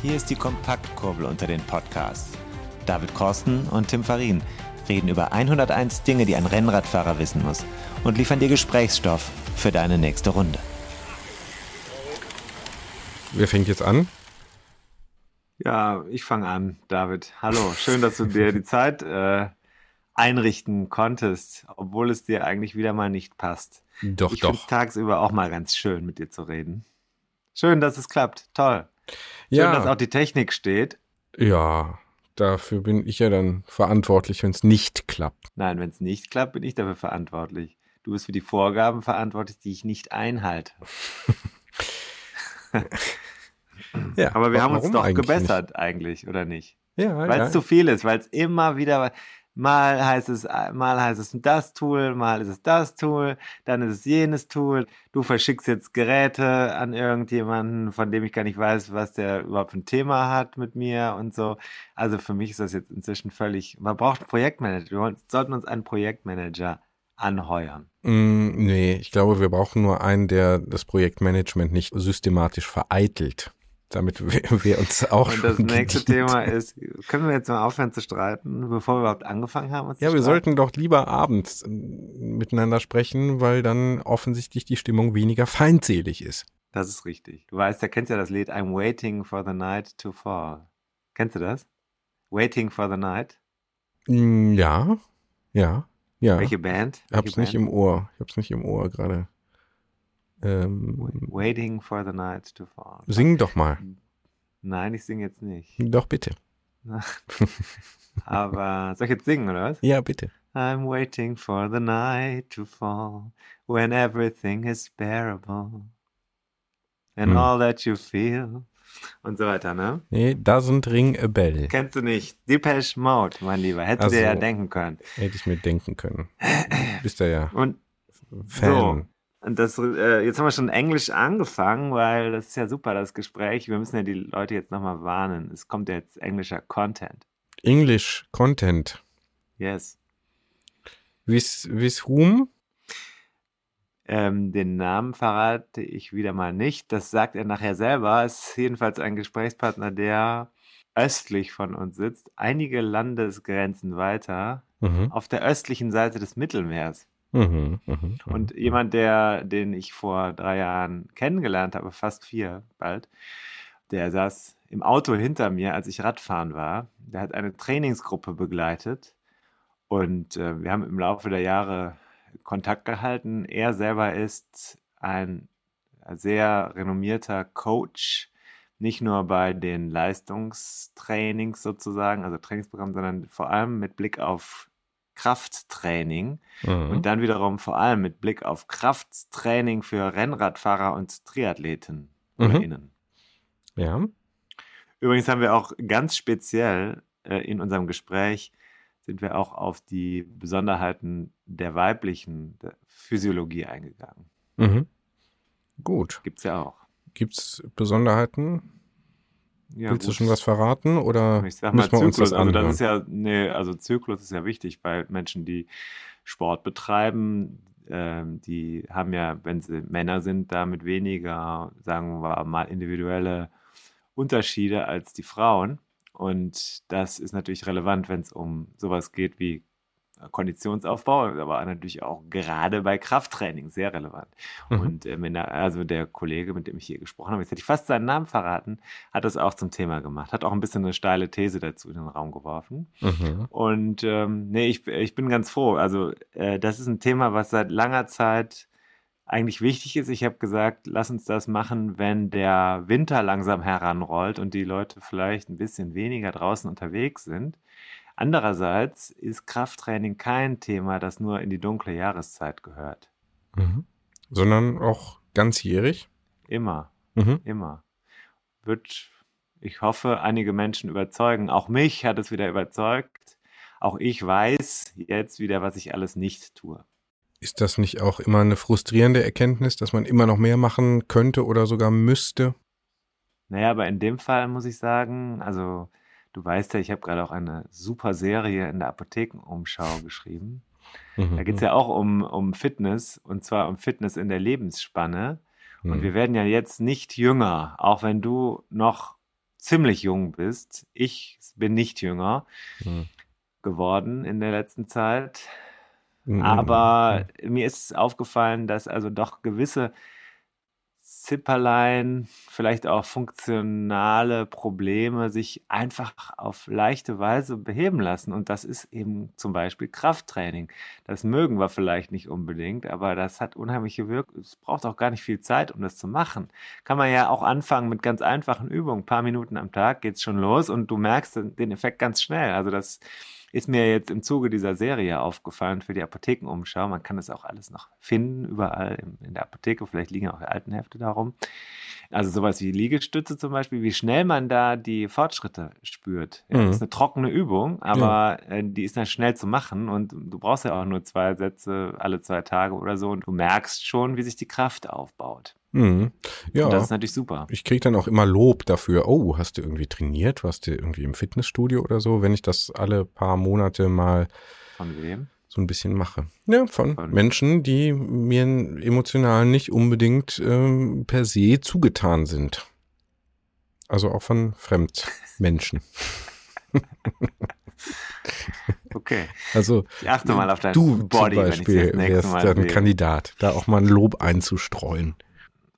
Hier ist die Kompaktkurbel unter den Podcasts. David Korsten und Tim Farin reden über 101 Dinge, die ein Rennradfahrer wissen muss und liefern dir Gesprächsstoff für deine nächste Runde. Wer fängt jetzt an? Ja, ich fange an, David. Hallo, schön, dass du dir die Zeit äh, einrichten konntest, obwohl es dir eigentlich wieder mal nicht passt. Doch, ich doch. finde tagsüber auch mal ganz schön, mit dir zu reden. Schön, dass es klappt. Toll. Schön, Ja. dass auch die Technik steht. Ja, dafür bin ich ja dann verantwortlich, wenn es nicht klappt. Nein, wenn es nicht klappt, bin ich dafür verantwortlich. Du bist für die Vorgaben verantwortlich, die ich nicht einhalte. Ja, Aber wir haben uns doch eigentlich gebessert eigentlich, oder nicht? Nicht? Ja, Weil ja. es zu viel ist, weil es immer wieder, mal heißt es, mal heißt es das Tool, mal ist es das Tool, dann ist es jenes Tool. Du verschickst jetzt Geräte an irgendjemanden, von dem ich gar nicht weiß, was der überhaupt für ein Thema hat mit mir und so. Also für mich ist das jetzt inzwischen völlig, man braucht einen Projektmanager. Wir sollten uns einen Projektmanager anheuern. Mm, nee, ich glaube, wir brauchen nur einen, der das Projektmanagement nicht systematisch vereitelt. Damit wir, wir uns auch. Und das nächste Thema ist, können wir jetzt mal aufhören zu streiten, bevor wir überhaupt angefangen haben? Ja, wir sollten doch lieber abends äh, miteinander sprechen, weil dann offensichtlich die Stimmung weniger feindselig ist. Das ist richtig. Du weißt, ja, kennst ja das Lied I'm waiting for the night to fall. Kennst du das? Waiting for the night? Mm, Ja, ja, ja. Welche Band? Ich hab's Welche nicht Band? im Ohr. Ich hab's nicht im Ohr gerade. Ähm, Waiting for the night to fall. sing doch mal. Nein, ich singe jetzt nicht. Doch, bitte. Aber soll ich jetzt singen, oder was? Ja, bitte. I'm waiting for the night to fall when everything is bearable and Hm. all that you feel und so weiter, ne? Nee, doesn't ring a bell. Kennst du nicht? Depeche Mode, mein Lieber. Hättest du dir ja so. denken können. Hätte ich mir denken können. Bist ja ja Und Fan. Und das, äh, jetzt haben wir schon Englisch angefangen, weil das ist ja super, das Gespräch. Wir müssen ja die Leute jetzt nochmal warnen. Es kommt ja jetzt englischer Content. English Content. Yes. With, with whom? Ähm, den Namen verrate ich wieder mal nicht. Das sagt er nachher selber. Es ist jedenfalls ein Gesprächspartner, der östlich von uns sitzt, einige Landesgrenzen weiter, Mhm. auf der östlichen Seite des Mittelmeers. Mhm. Mhm. Und jemand, der, den ich vor drei Jahren kennengelernt habe, fast vier bald, der saß im Auto hinter mir, als ich Radfahren war. Der hat eine Trainingsgruppe begleitet und äh, wir haben im Laufe der Jahre Kontakt gehalten. Er selber ist ein sehr renommierter Coach, nicht nur bei den Leistungstrainings sozusagen, also Trainingsprogrammen, sondern vor allem mit Blick auf Krafttraining. Mhm. Und dann wiederum vor allem mit Blick auf Krafttraining für Rennradfahrer und Triathleten Mhm. innen. Ja. Übrigens haben wir auch ganz speziell äh, in unserem Gespräch sind wir auch auf die Besonderheiten der weiblichen der Physiologie eingegangen. Mhm. Gut. Gibt's ja auch. Gibt's Besonderheiten? Ja, Willst du gut. schon was verraten oder Ich sag mal müssen wir uns Zyklus. das Also anhören? das ist ja, nee, also Zyklus ist ja wichtig bei Menschen, die Sport betreiben. Ähm, die haben ja, wenn sie Männer sind, damit weniger, sagen wir mal, individuelle Unterschiede als die Frauen. Und das ist natürlich relevant, wenn es um sowas geht wie Konditionsaufbau, aber natürlich auch gerade bei Krafttraining sehr relevant. Mhm. Und äh, wenn er, also der Kollege, mit dem ich hier gesprochen habe, jetzt hätte ich fast seinen Namen verraten, hat das auch zum Thema gemacht, hat auch ein bisschen eine steile These dazu in den Raum geworfen. Mhm. Und ähm, nee, ich, ich bin ganz froh. Also äh, das ist ein Thema, was seit langer Zeit eigentlich wichtig ist. Ich habe gesagt, lass uns das machen, wenn der Winter langsam heranrollt und die Leute vielleicht ein bisschen weniger draußen unterwegs sind. Andererseits ist Krafttraining kein Thema, das nur in die dunkle Jahreszeit gehört. Mhm. Sondern auch ganzjährig? Immer, mhm. immer. Wird, ich hoffe, einige Menschen überzeugen. Auch mich hat es wieder überzeugt. Auch ich weiß jetzt wieder, was ich alles nicht tue. Ist das nicht auch immer eine frustrierende Erkenntnis, dass man immer noch mehr machen könnte oder sogar müsste? Naja, aber in dem Fall muss ich sagen, also du weißt ja, ich habe gerade auch eine super Serie in der Apothekenumschau geschrieben. Mhm. Da geht es ja auch um, um Fitness und zwar um Fitness in der Lebensspanne. Mhm. Und wir werden ja jetzt nicht jünger, auch wenn du noch ziemlich jung bist. Ich bin nicht jünger mhm. geworden in der letzten Zeit. Mhm. Aber mir ist aufgefallen, dass also doch gewisse Zipperlein, vielleicht auch funktionale Probleme sich einfach auf leichte Weise beheben lassen. Und das ist eben zum Beispiel Krafttraining. Das mögen wir vielleicht nicht unbedingt, aber das hat unheimliche Wirkung. Es braucht auch gar nicht viel Zeit, um das zu machen. Kann man ja auch anfangen mit ganz einfachen Übungen. Ein paar Minuten am Tag geht es schon los und du merkst den Effekt ganz schnell. Also das ist mir jetzt im Zuge dieser Serie aufgefallen für die Apothekenumschau. Man kann das auch alles noch finden, überall in der Apotheke. Vielleicht liegen auch die alten Hefte darum. Also sowas wie Liegestütze zum Beispiel, wie schnell man da die Fortschritte spürt. Ja, mhm. Das ist eine trockene Übung, aber ja. Äh, die ist dann schnell zu machen und du brauchst ja auch nur zwei Sätze alle zwei Tage oder so und du merkst schon, wie sich die Kraft aufbaut. Mhm. Ja. Und das ist natürlich super. Ich kriege dann auch immer Lob dafür. Oh, hast du irgendwie trainiert? Warst du irgendwie im Fitnessstudio oder so? Wenn ich das alle paar Monate mal von wem? so ein bisschen mache. Ja, von, von Menschen, die mir emotional nicht unbedingt ähm, per se zugetan sind. Also auch von Fremdmenschen. okay. Also ich achte mal auf dein du Body, zum Beispiel wärst dann Kandidat, da auch mal ein Lob einzustreuen.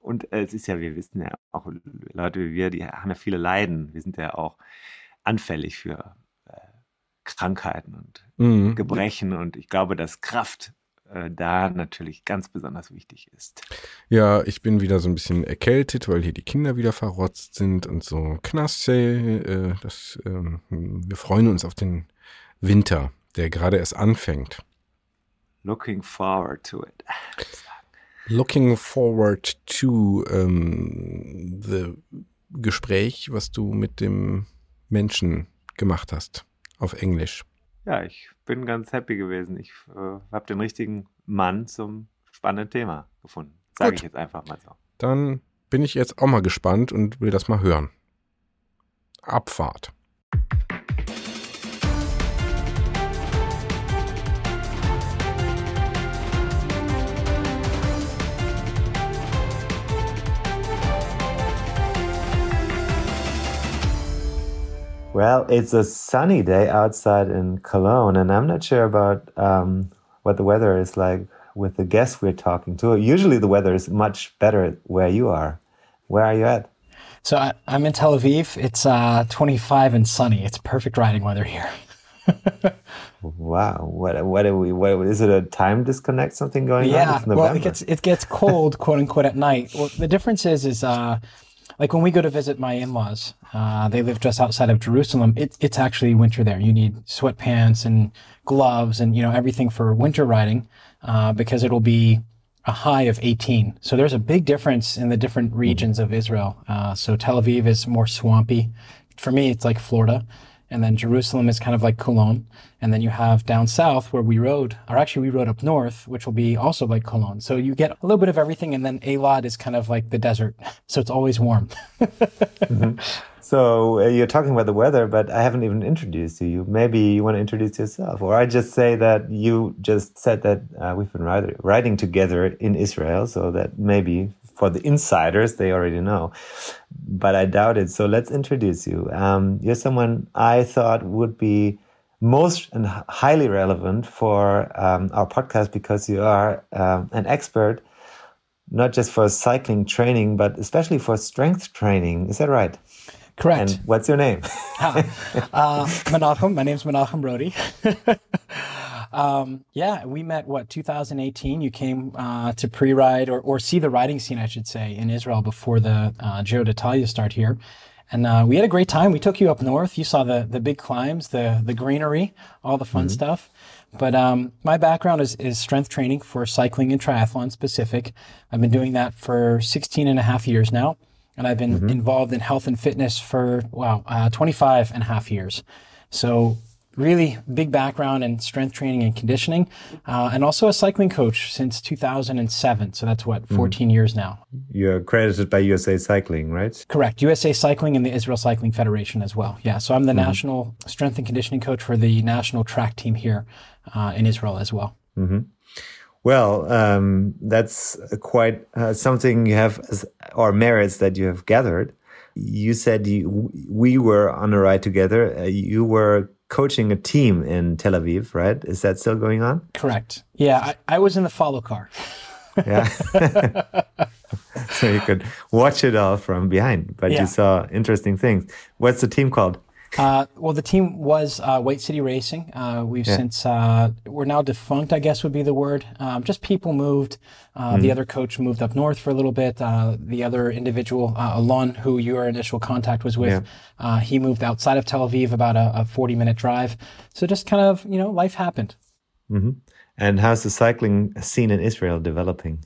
Und äh, es ist ja, wir wissen ja auch Leute wie wir, die haben ja viele Leiden. Wir sind ja auch anfällig für äh, Krankheiten und mhm. Gebrechen. Und ich glaube, dass Kraft äh, da natürlich ganz besonders wichtig ist. Ja, ich bin wieder so ein bisschen erkältet, weil hier die Kinder wieder verrotzt sind und so. Knasse, äh, das, ähm, wir freuen uns auf den Winter, der gerade erst anfängt. Looking forward to it looking forward to ähm, the Gespräch, was du mit dem Menschen gemacht hast auf Englisch. Ja, ich bin ganz happy gewesen. Ich äh, habe den richtigen Mann zum spannenden Thema gefunden. Sage ich jetzt einfach mal so. Dann bin ich jetzt auch mal gespannt und will das mal hören. Abfahrt. Well, it's a sunny day outside in Cologne, and I'm not sure about um, what the weather is like with the guests we're talking to. Usually, the weather is much better where you are. Where are you at? So I, am in Tel Aviv. It's uh, 25 and sunny. It's perfect riding weather here. wow, what what are we? What is it? A time disconnect? Something going yeah, on? Yeah, well, it gets it gets cold, quote unquote, at night. Well, the difference is is uh, like when we go to visit my in-laws, uh, they live just outside of Jerusalem. It, it's actually winter there. You need sweatpants and gloves and you know everything for winter riding uh, because it'll be a high of 18. So there's a big difference in the different regions of Israel. Uh, so Tel Aviv is more swampy. For me, it's like Florida and then Jerusalem is kind of like Cologne. And then you have down south where we rode, or actually we rode up north, which will be also like Cologne. So you get a little bit of everything. And then Eilat is kind of like the desert. So it's always warm. mm-hmm. So uh, you're talking about the weather, but I haven't even introduced you. Maybe you want to introduce yourself, or I just say that you just said that uh, we've been riding together in Israel, so that maybe for the insiders, they already know. But I doubt it. So let's introduce you. Um, you're someone I thought would be most and highly relevant for um, our podcast because you are um, an expert, not just for cycling training, but especially for strength training. Is that right? Correct. And what's your name? uh, Menachem. My name's Menachem Brodie. Um, yeah, we met what 2018. You came uh, to pre-ride or, or see the riding scene, I should say, in Israel before the uh, Giro d'Italia start here. And uh, we had a great time. We took you up north. You saw the the big climbs, the the greenery, all the fun stuff. But um, my background is, is strength training for cycling and triathlon specific. I've been doing that for 16 and a half years now. And I've been involved in health and fitness for, wow, uh, 25 and a half years. So really big background in strength training and conditioning, uh, and also a cycling coach since 2007. So that's what 14 years now. You're accredited by USA Cycling, right? Correct. USA Cycling and the Israel Cycling Federation as well. Yeah. So I'm the national strength and conditioning coach for the national track team here uh, in Israel as well. Well, um, that's quite uh, something you have, as, or merits that you have gathered. You said you, we were on a ride together. Uh, you were coaching a team in Tel Aviv, right? Is that still going on? Correct. Yeah. I, I was in the follow car. Yeah. so you could watch it all from behind, but Yeah. you saw interesting things. What's the team called? Uh, well, the team was uh, White City Racing. Uh, we've since uh, we're now defunct, I guess would be the word. Um, just people moved. Uh, The other coach moved up north for a little bit. Uh, the other individual, uh, Alon, who your initial contact was with, uh, he moved outside of Tel Aviv, about a, a forty-minute drive. So just kind of you know, life happened. And how's the cycling scene in Israel developing?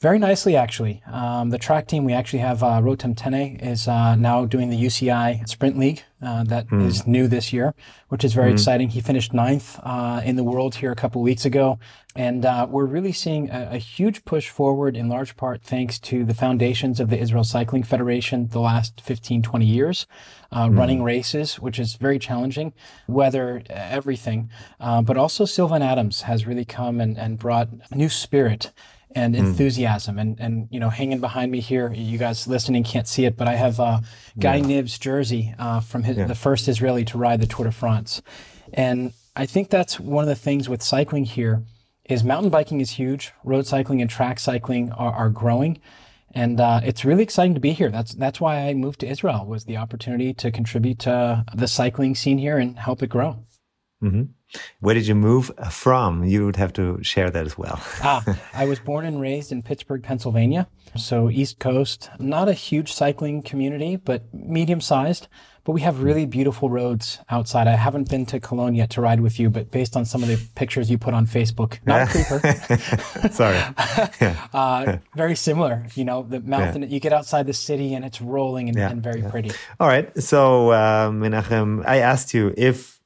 Very nicely, actually. Um, the track team, we actually have uh, Rotem Tene is uh, now doing the UCI Sprint League uh, that is new this year, which is very exciting. He finished ninth uh, in the world here a couple weeks ago. And uh, we're really seeing a, a huge push forward in large part thanks to the foundations of the Israel Cycling Federation the last 15, 20 years, uh, running races, which is very challenging, weather, everything. Uh, but also Sylvan Adams has really come and, and brought new spirit and enthusiasm. And and you know hanging behind me here you guys listening can't see it but i have uh, Guy Niv's jersey uh, from his, the first israeli to ride the tour de france. And i think that's one of the things with cycling here is mountain biking is huge. Road cycling and track cycling are, are growing. And uh, it's really exciting to be here. That's that's why i moved to israel was the opportunity to contribute to the cycling scene here and help it grow Where did you move from? You would have to share that as well. ah, I was born and raised in Pittsburgh, Pennsylvania. So East Coast, not a huge cycling community, but medium sized. But we have really beautiful roads outside. I haven't been to Cologne yet to ride with you, but based on some of the pictures you put on Facebook, not a creeper, Sorry. uh, very similar. You know, the mountain, you get outside the city and it's rolling and, Yeah, and very pretty. All right. So, uh, Menachem, I asked you if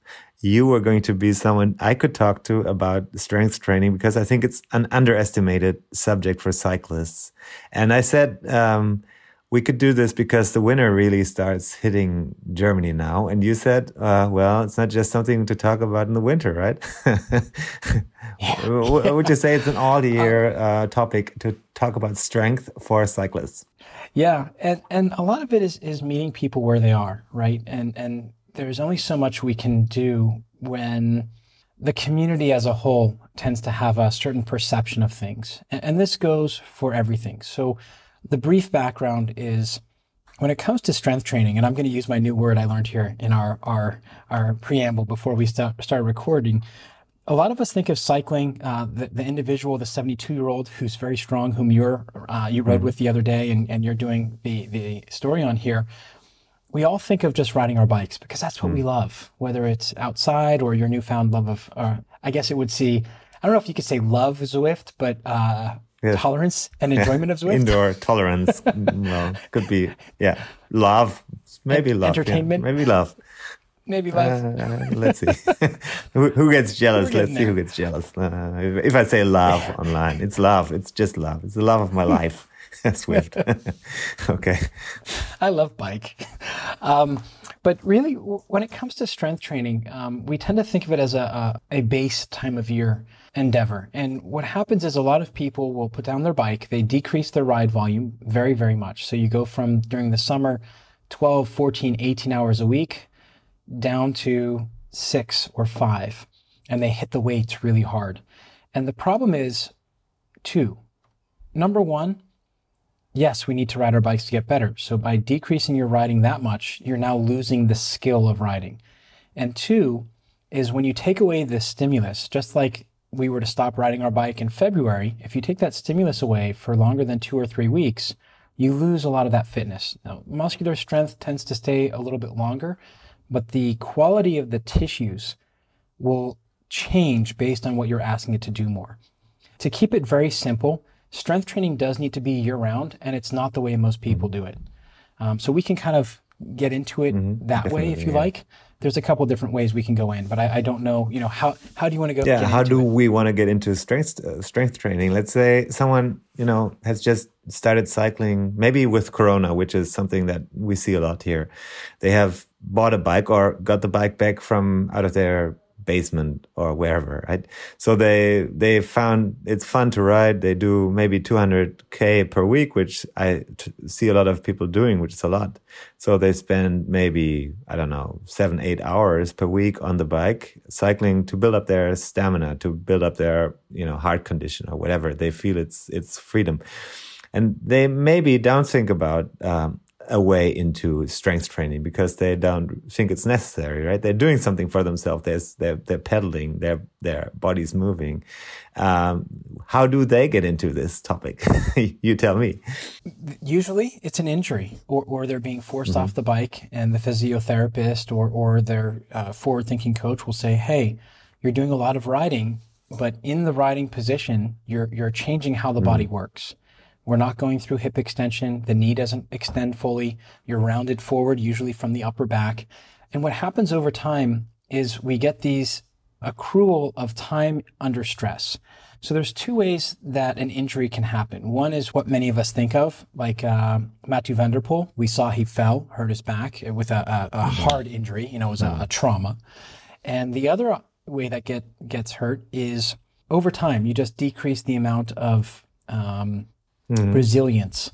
you were going to be someone I could talk to about strength training because I think it's an underestimated subject for cyclists. And I said, um, we could do this because the winter really starts hitting Germany now. And you said, uh, well, it's not just something to talk about in the winter, right? Would you say it's an all year uh, topic to talk about strength for cyclists? Yeah, and and a lot of it is is meeting people where they are, right? And and there's only so much we can do when the community as a whole tends to have a certain perception of things. And, and this goes for everything. So the brief background is when it comes to strength training, and I'm going to use my new word I learned here in our our our preamble before we start recording. A lot of us think of cycling, uh, the, the individual, the 72 year old who's very strong, whom you're uh, you rode with the other day, and, and you're doing the the story on here. We all think of just riding our bikes because that's what we love, whether it's outside or your newfound love of. Uh, I guess it would see. I don't know if you could say love Zwift, but uh, Yes. tolerance and enjoyment of Zwift. Indoor tolerance. well, could be, yeah. Love. Maybe love. yeah. entertainment? Maybe love. Maybe love. Uh, let's see. who, who gets jealous? Let's see who gets jealous. Uh, if, if I say love online, it's love. It's just love. It's the love of my life. Zwift. okay. I love bike. Um, but really, w- when it comes to strength training, um, we tend to think of it as a, a, a base time of year endeavor. And what happens is a lot of people will put down their bike, they decrease their ride volume very, very much. So you go from during the summer 12, 14, 18 hours a week down to six or five, and they hit the weights really hard. And the problem is two. Number one, yes, we need to ride our bikes to get better. So by decreasing your riding that much, you're now losing the skill of riding. And two is when you take away the stimulus, just like we were to stop riding our bike in February, if you take that stimulus away for longer than two or three weeks, you lose a lot of that fitness. Now, muscular strength tends to stay a little bit longer, but the quality of the tissues will change based on what you're asking it to do more. To keep it very simple, strength training does need to be year round, and it's not the way most people do it. Um, so we can kind of get into it Mm-hmm. that way if you yeah. like. There's a couple different ways we can go in, but I, I don't know. You know how how do you want to go? yeah how do it? we want to get into strength uh, strength training let's say someone you know has just started cycling maybe with corona which is something that we see a lot here they have bought a bike or got the bike back from out of their basement or wherever right? So they they found it's fun to ride. They do maybe 200k per week which i see a lot of people doing which is a lot. So they spend maybe i don't know seven eight hours per week on the bike cycling to build up their stamina to build up their you know heart condition or whatever. They feel it's it's freedom. And they maybe don't think about um, a way into strength training because they don't think it's necessary, right? They're doing something for themselves. They're they're, they're pedaling. Their their body's moving. Um, how do they get into this topic? you tell me. usually it's an injury or, or they're being forced Mm-hmm. off the bike and the physiotherapist or, or their uh, forward thinking coach will say hey you're doing a lot of riding but in the riding position you're, you're changing how the body Mm-hmm. works we're not going through hip extension the knee doesn't extend fully you're rounded forward usually from the upper back and what happens over time is we get these accrual of time under stress so there's two ways that an injury can happen. One is what many of us think of, like uh, Mathieu van der Poel. We saw he fell, hurt his back with a, a, a hard injury. You know, it was a, a trauma. And the other way that get gets hurt is over time. You just decrease the amount of um, Mm-hmm. resilience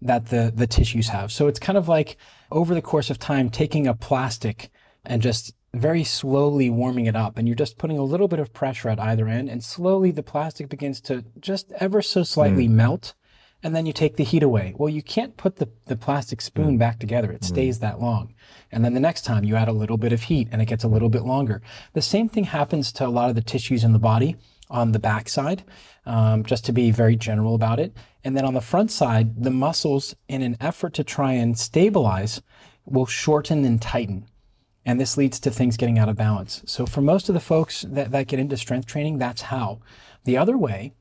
that the the tissues have. So it's kind of like over the course of time, taking a plastic and just very slowly warming it up and you're just putting a little bit of pressure at either end and slowly the plastic begins to just ever so slightly mm. melt and then you take the heat away. Well, you can't put the, the plastic spoon mm. back together. It mm. stays that long. And then the next time you add a little bit of heat and it gets a little bit longer. The same thing happens to a lot of the tissues in the body on the backside, um, just to be very general about it. And then on the front side, the muscles, in an effort to try and stabilize, will shorten and tighten. And this leads to things getting out of balance. So for most of the folks that, that get into strength training, that's how. The other way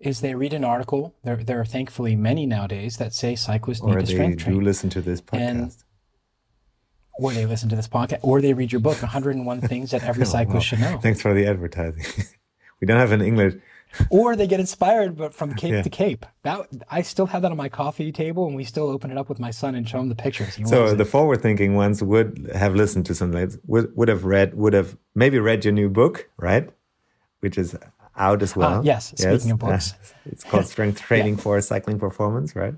is they read an article. There, there are thankfully many nowadays that say cyclists need Or to they strength do train. listen to this podcast. And- Or they listen to this podcast, or they read your book, 101 Things That Every Oh, Cyclist wow. Should Know. Thanks for the advertising. we don't have an English. or they get inspired but from cape Yeah. to cape. That I still have that on my coffee table, and we still open it up with my son and show him the pictures. He So the forward-thinking ones would have listened to something, like would would have read, would have maybe read your new book, right? Which is out as well. Ah, yes, speaking of books. it's called Strength Training for Cycling Performance, right?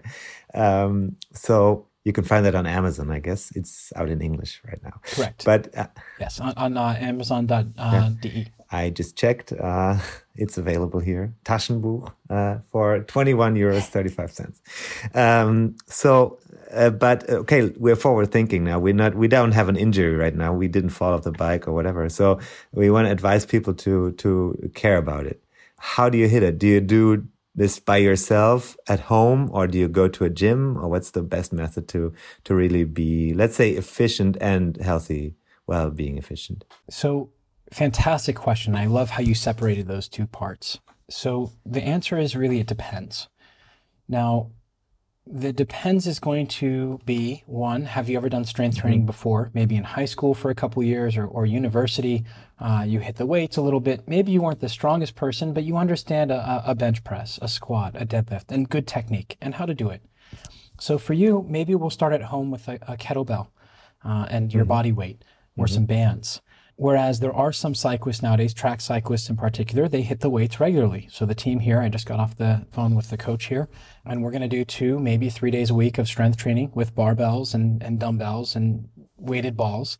Um, so you can find that on Amazon, I guess. It's out in English right now. Correct. But uh, yes, on, on uh, Amazon.de. I just checked. Uh, it's available here. Taschenbuch uh, for 21 euros, 35 cents. Um, so, uh, but okay, we're forward thinking now. We're not, we don't have an injury right now. We didn't fall off the bike or whatever. So we want to advise people to, to care about it. How do you hit it? Do you do this by yourself at home or do you go to a gym or what's the best method to, to really be, let's say efficient and healthy while being efficient? So, fantastic question. I love how you separated those two parts. So, the answer is really it depends. Now, the depends is going to be one, have you ever done strength training before? Maybe in high school for a couple years or, or university. Uh, you hit the weights a little bit. Maybe you weren't the strongest person, but you understand a, a bench press, a squat, a deadlift, and good technique and how to do it. So for you, maybe we'll start at home with a, a kettlebell uh, and your body weight or some bands. Whereas there are some cyclists nowadays, track cyclists in particular, they hit the weights regularly. So the team here, I just got off the phone with the coach here, and we're going to do two, maybe three days a week of strength training with barbells and, and dumbbells and weighted balls.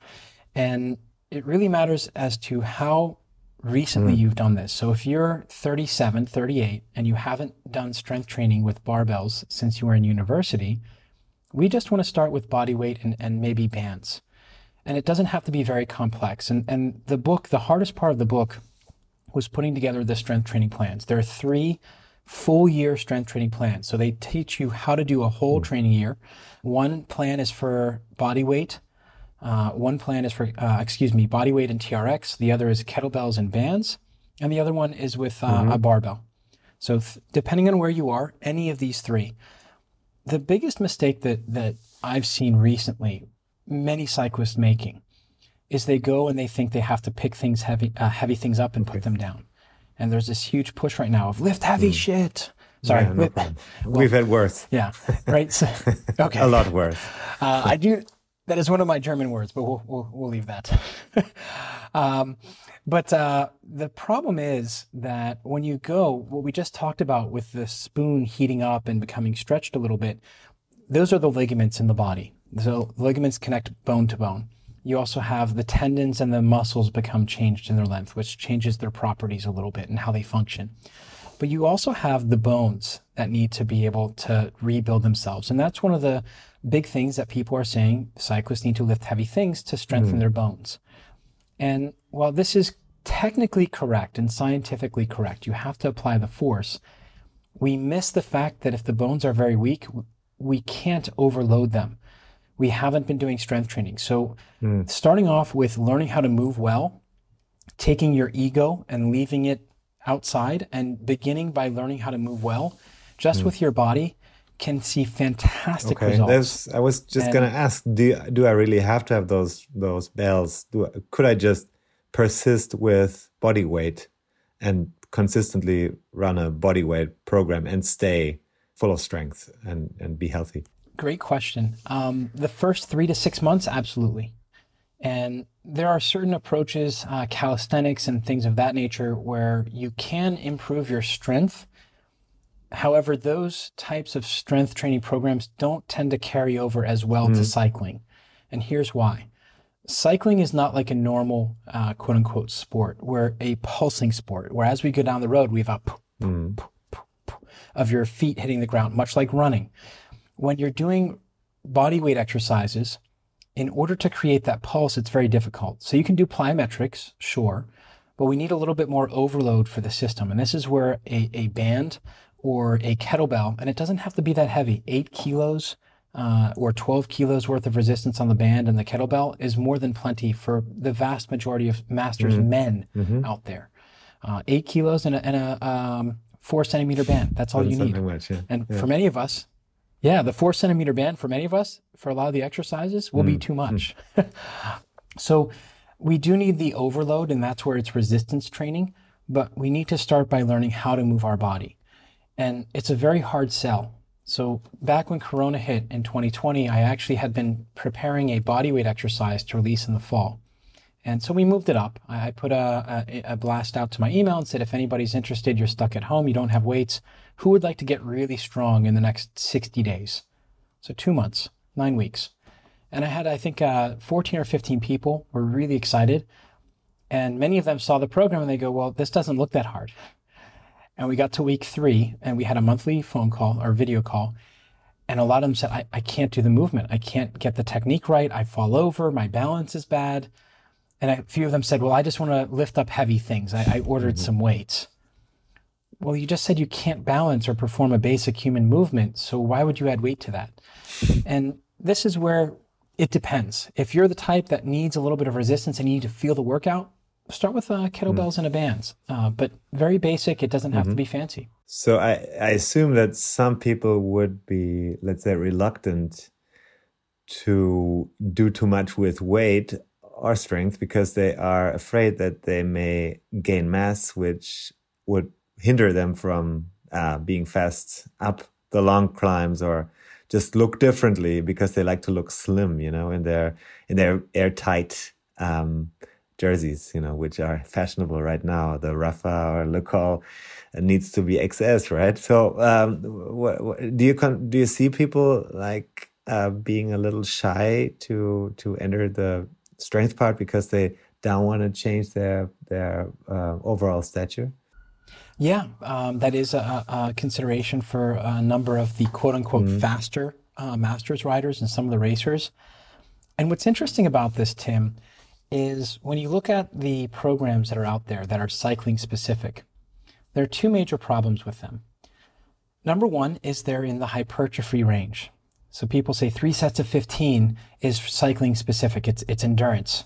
And it really matters as to how recently mm-hmm. you've done this. So if you're 37, 38, and you haven't done strength training with barbells since you were in university, we just want to start with body weight and, and maybe bands. And it doesn't have to be very complex. And, and the book, the hardest part of the book was putting together the strength training plans. There are three full year strength training plans. So they teach you how to do a whole training year. One plan is for body weight. Uh, one plan is for, uh, excuse me, body weight and TRX. The other is kettlebells and bands. And the other one is with uh, a barbell. So th- depending on where you are, any of these three. The biggest mistake that, that I've seen recently, many cyclists making, is they go and they think they have to pick things heavy, uh, heavy things up and put them down. And there's this huge push right now of lift heavy shit. Sorry, Yeah, no problem. We've had worse. yeah, right. So, okay, A lot worse. uh, I do. That is one of my German words, but we'll we'll, we'll leave that. um, but uh, the problem is that when you go, what we just talked about with the spoon heating up and becoming stretched a little bit, those are the ligaments in the body. So ligaments connect bone to bone. You also have the tendons and the muscles become changed in their length, which changes their properties a little bit and how they function. But you also have the bones that need to be able to rebuild themselves. And that's one of the big things that people are saying cyclists need to lift heavy things to strengthen mm-hmm. their bones. And while this is technically correct and scientifically correct, you have to apply the force. We miss the fact that if the bones are very weak, we can't overload them. We haven't been doing strength training. So, hmm. starting off with learning how to move well, taking your ego and leaving it outside, and beginning by learning how to move well, just hmm. with your body, can see fantastic Okay, results. that's. I was just And- gonna ask. Do do I really have to have those those bells? Do could I just persist with body weight and consistently run a body weight program and stay full of strength and and be healthy? Great question. Um, the first three to six months, absolutely. And there are certain approaches, uh, calisthenics and things of that nature, where you can improve your strength. However, those types of strength training programs don't tend to carry over as well to cycling. And here's why cycling is not like a normal uh, quote unquote sport, where a pulsing sport, where as we go down the road, we have a poof, poof, poof, poof of your feet hitting the ground, much like running when you're doing body weight exercises, in order to create that pulse, it's very difficult. So you can do plyometrics, sure, but we need a little bit more overload for the system. And this is where a, a band or a kettlebell, and it doesn't have to be that heavy, eight kilos uh, or 12 kilos worth of resistance on the band and the kettlebell is more than plenty for the vast majority of masters men out there. Uh, eight kilos and a, and a um, four centimeter band, that's all you need. Much, yeah. And for many of us, yeah, the four centimeter band for many of us, for a lot of the exercises, will be mm. too mm. much. so we do need the overload, and that's where it's resistance training. But we need to start by learning how to move our body. And it's a very hard sell. So back when Corona hit in 2020, I actually had been preparing a bodyweight exercise to release in the fall. And so we moved it up. I put a, a, a blast out to my email and said, if anybody's interested, you're stuck at home, you don't have weights, who would like to get really strong in the next 60 days? So two months, nine weeks. And I had, I think, uh, 14 or 15 people were really excited. And many of them saw the program and they go, well, this doesn't look that hard. And we got to week three and we had a monthly phone call or video call. And a lot of them said, I, I can't do the movement. I can't get the technique right. I fall over. My balance is bad. And a few of them said, Well, I just want to lift up heavy things. I, I ordered some weights. Well, you just said you can't balance or perform a basic human movement. So why would you add weight to that? And this is where it depends. If you're the type that needs a little bit of resistance and you need to feel the workout, start with uh, kettlebells and a bands. Uh, but very basic. It doesn't have to be fancy. So I, I assume that some people would be, let's say, reluctant to do too much with weight or strength because they are afraid that they may gain mass, which would hinder them from uh, being fast up the long climbs or just look differently because they like to look slim, you know, in their in their airtight um, jerseys, you know, which are fashionable right now. The Rapha or Le Col needs to be XS, right? So, um, do you con- do you see people like uh, being a little shy to to enter the strength part because they don't want to change their their uh, overall stature? Yeah, um, that is a, a consideration for a number of the quote unquote faster uh, masters riders and some of the racers. And what's interesting about this, Tim, is when you look at the programs that are out there that are cycling specific, there are two major problems with them. Number one is they're in the hypertrophy range. So people say three sets of 15 is cycling specific. It's, it's endurance.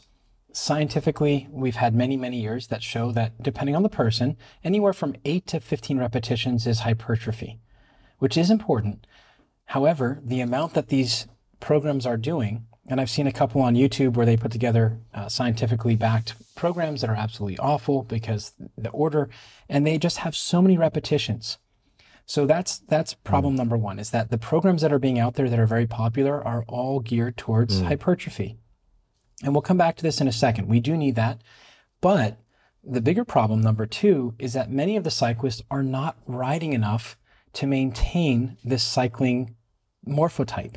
Scientifically, we've had many, many years that show that depending on the person, anywhere from eight to 15 repetitions is hypertrophy, which is important. However, the amount that these programs are doing, and I've seen a couple on YouTube where they put together uh, scientifically backed programs that are absolutely awful because the order, and they just have so many repetitions. So that's that's problem mm. number one is that the programs that are being out there that are very popular are all geared towards mm. hypertrophy. And we'll come back to this in a second. We do need that. But the bigger problem, number two, is that many of the cyclists are not riding enough to maintain this cycling morphotype.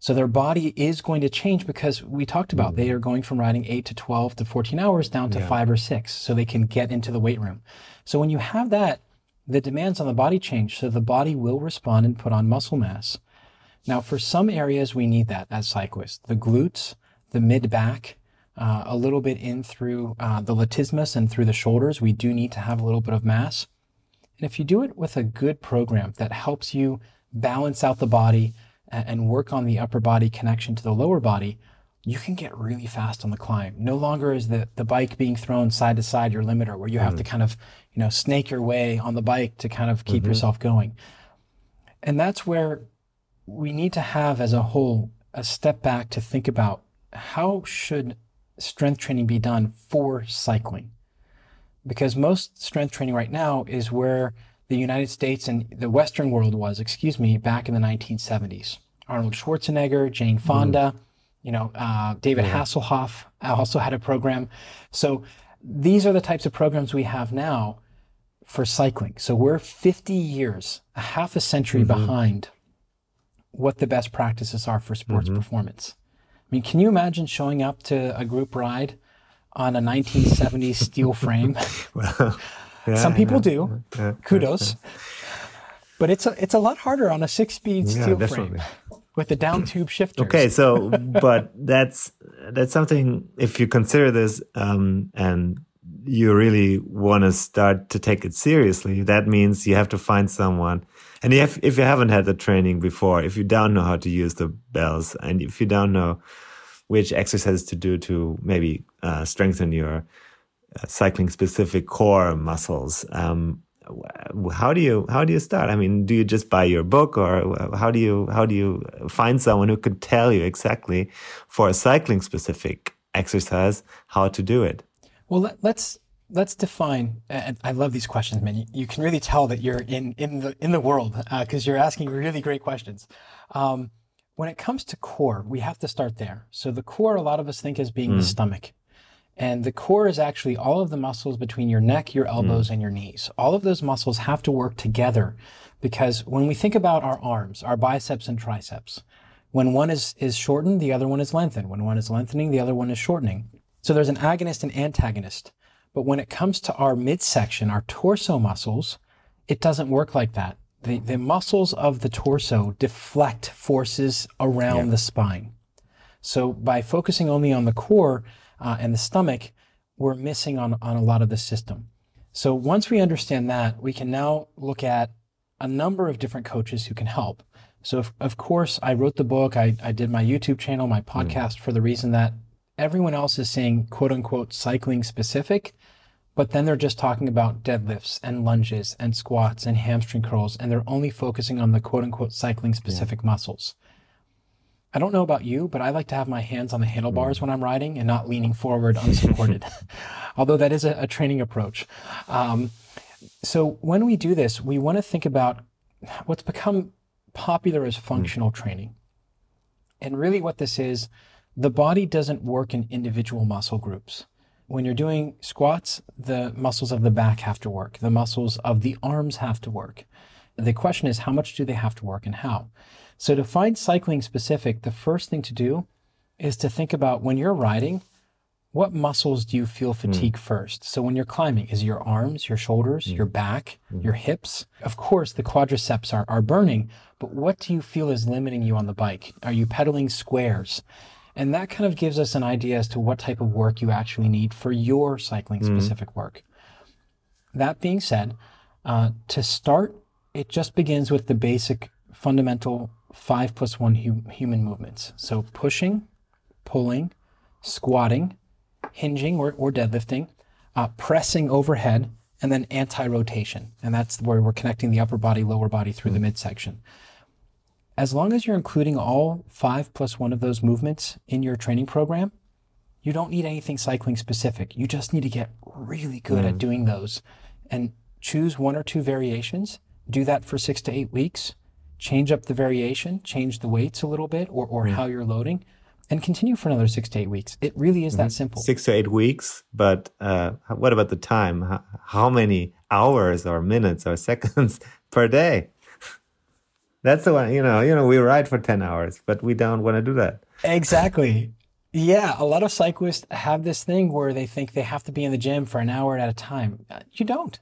So their body is going to change because we talked about they are going from riding 8 to 12 to 14 hours down to yeah. 5 or 6 so they can get into the weight room. So when you have that the demands on the body change, so the body will respond and put on muscle mass. Now, for some areas, we need that as cyclists. The glutes, the mid back, uh, a little bit in through uh, the latissimus and through the shoulders, we do need to have a little bit of mass. And if you do it with a good program that helps you balance out the body and work on the upper body connection to the lower body, you can get really fast on the climb. No longer is the, the bike being thrown side to side your limiter where you have mm. to kind of, you know, snake your way on the bike to kind of keep mm-hmm. yourself going. And that's where we need to have as a whole a step back to think about how should strength training be done for cycling? Because most strength training right now is where the United States and the Western world was, excuse me, back in the 1970s. Arnold Schwarzenegger, Jane Fonda, mm you know, uh, David yeah. Hasselhoff also had a program. So these are the types of programs we have now for cycling. So we're 50 years, a half a century mm-hmm. behind what the best practices are for sports mm-hmm. performance. I mean, can you imagine showing up to a group ride on a 1970s steel frame? well, yeah, Some people yeah, do. Yeah, Kudos. But it's a, it's a lot harder on a six speed steel frame with the down tube shifter. Okay, so but that's that's something if you consider this um, and you really want to start to take it seriously, that means you have to find someone. And if if you haven't had the training before, if you don't know how to use the bells, and if you don't know which exercises to do to maybe uh, strengthen your uh, cycling specific core muscles, um, how do you how do you start? I mean do you just buy your book or how do you how do you find someone who could tell you exactly for a cycling specific exercise how to do it? Well let, us let's define and i love these questions man. You, you, can really tell that you're in in the in the world because uh, you're asking really great questions. Um, when it comes to core we have to start there. So the core a lot of us think as being mm. the stomach and the core is actually all of the muscles between your neck, your elbows, mm. and your knees. All of those muscles have to work together because when we think about our arms, our biceps and triceps, when one is, is shortened, the other one is lengthened. When one is lengthening, the other one is shortening. So there's an agonist and antagonist. But when it comes to our midsection, our torso muscles, it doesn't work like that. The, the muscles of the torso deflect forces around yeah. the spine. So by focusing only on the core, uh, and the stomach, we're missing on, on a lot of the system. So once we understand that, we can now look at a number of different coaches who can help. So if, of course, I wrote the book, I, I did my YouTube channel, my hmm. podcast mm. for the reason that everyone else is saying quote unquote cycling specific, but then they're just talking about deadlifts and lunges and squats and hamstring curls, and they're only focusing on the quote unquote cycling specific yeah. muscles. I don't know about you, but I like to have my hands on the handlebars mm. when I'm riding and not leaning forward unsupported, although that is a, a training approach. Um, so when we do this, we want to think about what's become popular as functional mm. training. And really, what this is, the body doesn't work in individual muscle groups. When you're doing squats, the muscles of the back have to work, the muscles of the arms have to work. The question is, how much do they have to work and how? So to find cycling specific, the first thing to do is to think about when you're riding, what muscles do you feel hmm. fatigue mm. first? So when you're climbing, is your arms, your shoulders, mm. your back, mm. your hips? Of course, the quadriceps are, are burning, but what do you feel is limiting you on the bike? Are you pedaling squares? And that kind of gives us an idea as to what type of work you actually need for your cycling hmm. specific work. That being said, uh, to start it just begins with the basic fundamental five plus one hu- human movements. So pushing, pulling, squatting, hinging or, or deadlifting, uh, pressing overhead, and then anti rotation. And that's where we're connecting the upper body, lower body through the midsection. As long as you're including all five plus one of those movements in your training program, you don't need anything cycling specific. You just need to get really good at doing those and choose one or two variations. Do that for six to eight weeks. Change up the variation, change the weights a little bit or, or how you're loading, and continue for another six to eight weeks. It really is that simple. Six to eight weeks, but uh, what about the time? How, how many hours or minutes or seconds per day? That's the one, you know, you know, we ride for 10 hours, but we don't want to do that. Exactly. Yeah, a lot of cyclists have this thing where they think they have to be in the gym for an hour at a time. Uh, You don't.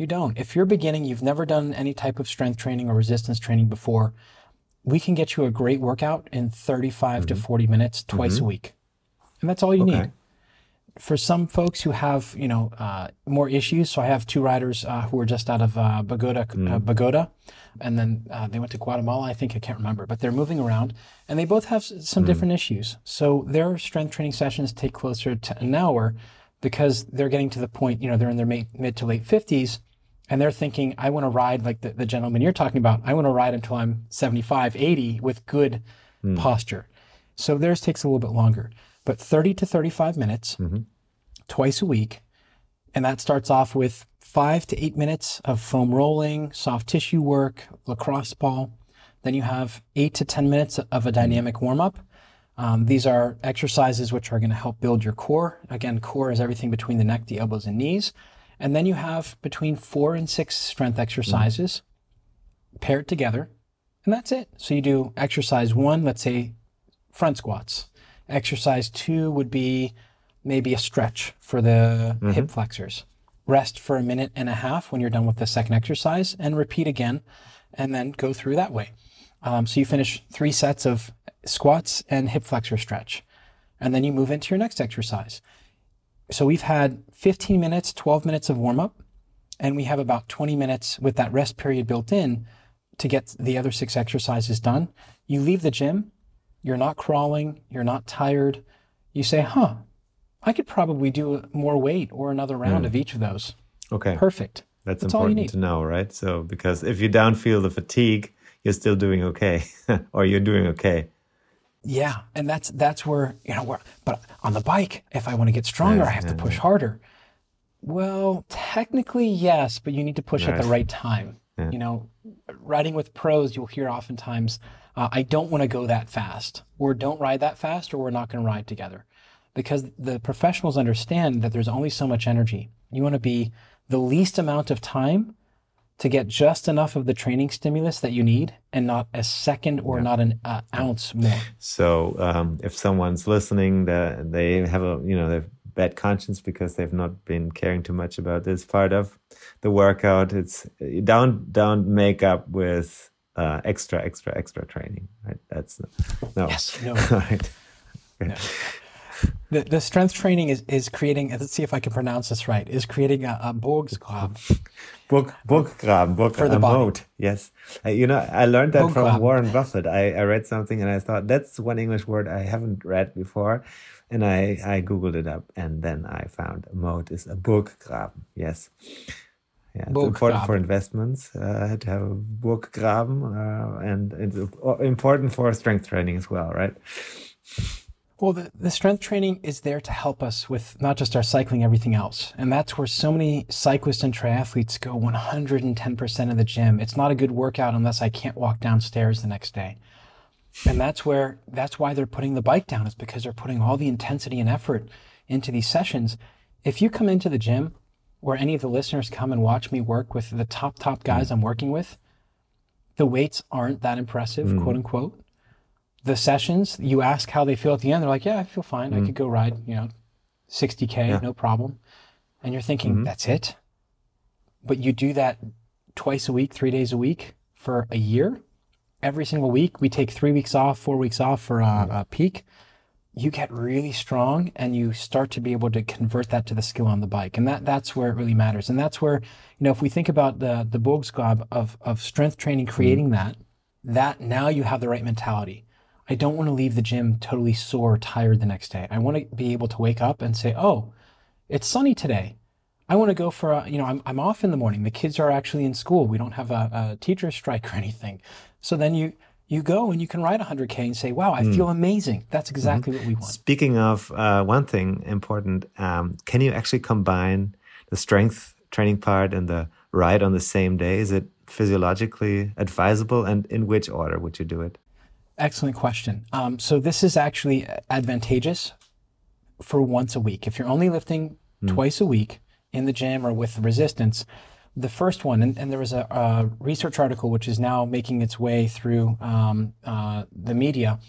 You don't. If you're beginning, you've never done any type of strength training or resistance training before, we can get you a great workout in 35 to 40 minutes twice a week. And that's all you Okay. need. For some folks who have, you know, uh, more issues, so I have two riders uh, who are just out of uh, Bogota, uh, Bogota, and then uh, they went to Guatemala. I think I can't remember, but they're moving around, and they both have s- some different issues. So their strength training sessions take closer to an hour because they're getting to the point, you know, they're in their mid to late 50s, and they're thinking, I want to ride like the, the gentleman you're talking about. I want to ride until I'm 75, 80 with good hmm. posture. So theirs takes a little bit longer, but 30 to 35 minutes mm-hmm. twice a week. And that starts off with five to eight minutes of foam rolling, soft tissue work, lacrosse ball. Then you have eight to 10 minutes of a hmm. dynamic warm up. Um, these are exercises which are going to help build your core. Again, core is everything between the neck, the elbows, and knees. And then you have between four and six strength exercises paired together. And that's it. So you do exercise one, let's say front squats. Exercise two would be maybe a stretch for the hip flexors. Rest for a minute and a half when you're done with the second exercise and repeat again and then go through that way. Um, so you finish three sets of squats and hip flexor stretch. And then you move into your next exercise. So we've had 15 minutes, 12 minutes of warm up, and we have about 20 minutes with that rest period built in to get the other six exercises done. You leave the gym, you're not crawling, you're not tired. You say, huh, I could probably do more weight or another round of hmm. each of those. Okay. Perfect. That's, That's all you important need. to know, right? So, because if you don't feel the fatigue, you're still doing okay, or you're doing okay. Yeah, and that's that's where you know where. But on the bike, if I want to get stronger, Yes, I have to yeah, push harder. Well, technically, yes, but you need to push at the Right. time. You know, riding with pros, you'll hear oftentimes, uh, "I don't want to go that fast," or "Don't ride that fast," or "We're not going to ride together," because the professionals understand that there's only so much energy. You want to be the least amount of time to get just enough of the training stimulus that you need, and not a second or not an uh, ounce more. So, um, if someone's listening, that they have a you know they have bad conscience because they've not been caring too much about this part of the workout, it's don't don't make up with uh, extra extra extra training. Right? That's no. Yes, no. right. The, the strength training is, is creating, let's see if I can pronounce this right, is creating a, a Bogsgrab. Book, Burggraben, book For the a body. moat. Yes, uh, you know I learned that from Warren Buffett. I, I read something and I thought that's one English word I haven't read before, and I I googled it up and then I found a moat is a Burggraben. Yes, yeah, it's important for investments uh, to have a Burggraben, uh, and it's important for strength training as well, right? Well, the, the strength training is there to help us with not just our cycling, everything else. And that's where so many cyclists and triathletes go 110% of the gym. It's not a good workout unless I can't walk downstairs the next day. And that's where, that's why they're putting the bike down, is because they're putting all the intensity and effort into these sessions. If you come into the gym, or any of the listeners come and watch me work with the top, top guys mm. I'm working with, the weights aren't that impressive, mm. quote unquote the sessions, you ask how they feel at the end. They're like, yeah, I feel fine. I mm. could go ride, you know, 60K, no problem. And you're thinking, mm-hmm. that's it? But you do that twice a week, three days a week for a year. Every single week, we take three weeks off, four weeks off for a, a peak. you get really strong and you start to be able to convert that to the skill on the bike. And that that's where it really matters. And that's where, you know, if we think about the the Bogsquab of of strength training creating mm-hmm. that, that now you have the right mentality. I don't want to leave the gym totally sore, tired the next day. I want to be able to wake up and say, "Oh, it's sunny today. I want to go for a, you know, I'm, I'm off in the morning. The kids are actually in school. We don't have a, a teacher strike or anything. So then you, you go and you can ride 100K and say, wow, I mm. feel amazing. That's exactly mm-hmm. what we want. Speaking of uh, one thing important, um, can you actually combine the strength training part and the ride on the same day? Is it physiologically advisable? And in which order would you do it? Excellent question. Um, so this is actually advantageous for once a week. If you're only lifting mm. twice a week, in the gym or with resistance. The first one, and, and there was a, a, research article which is now making its way through um, uh, the media,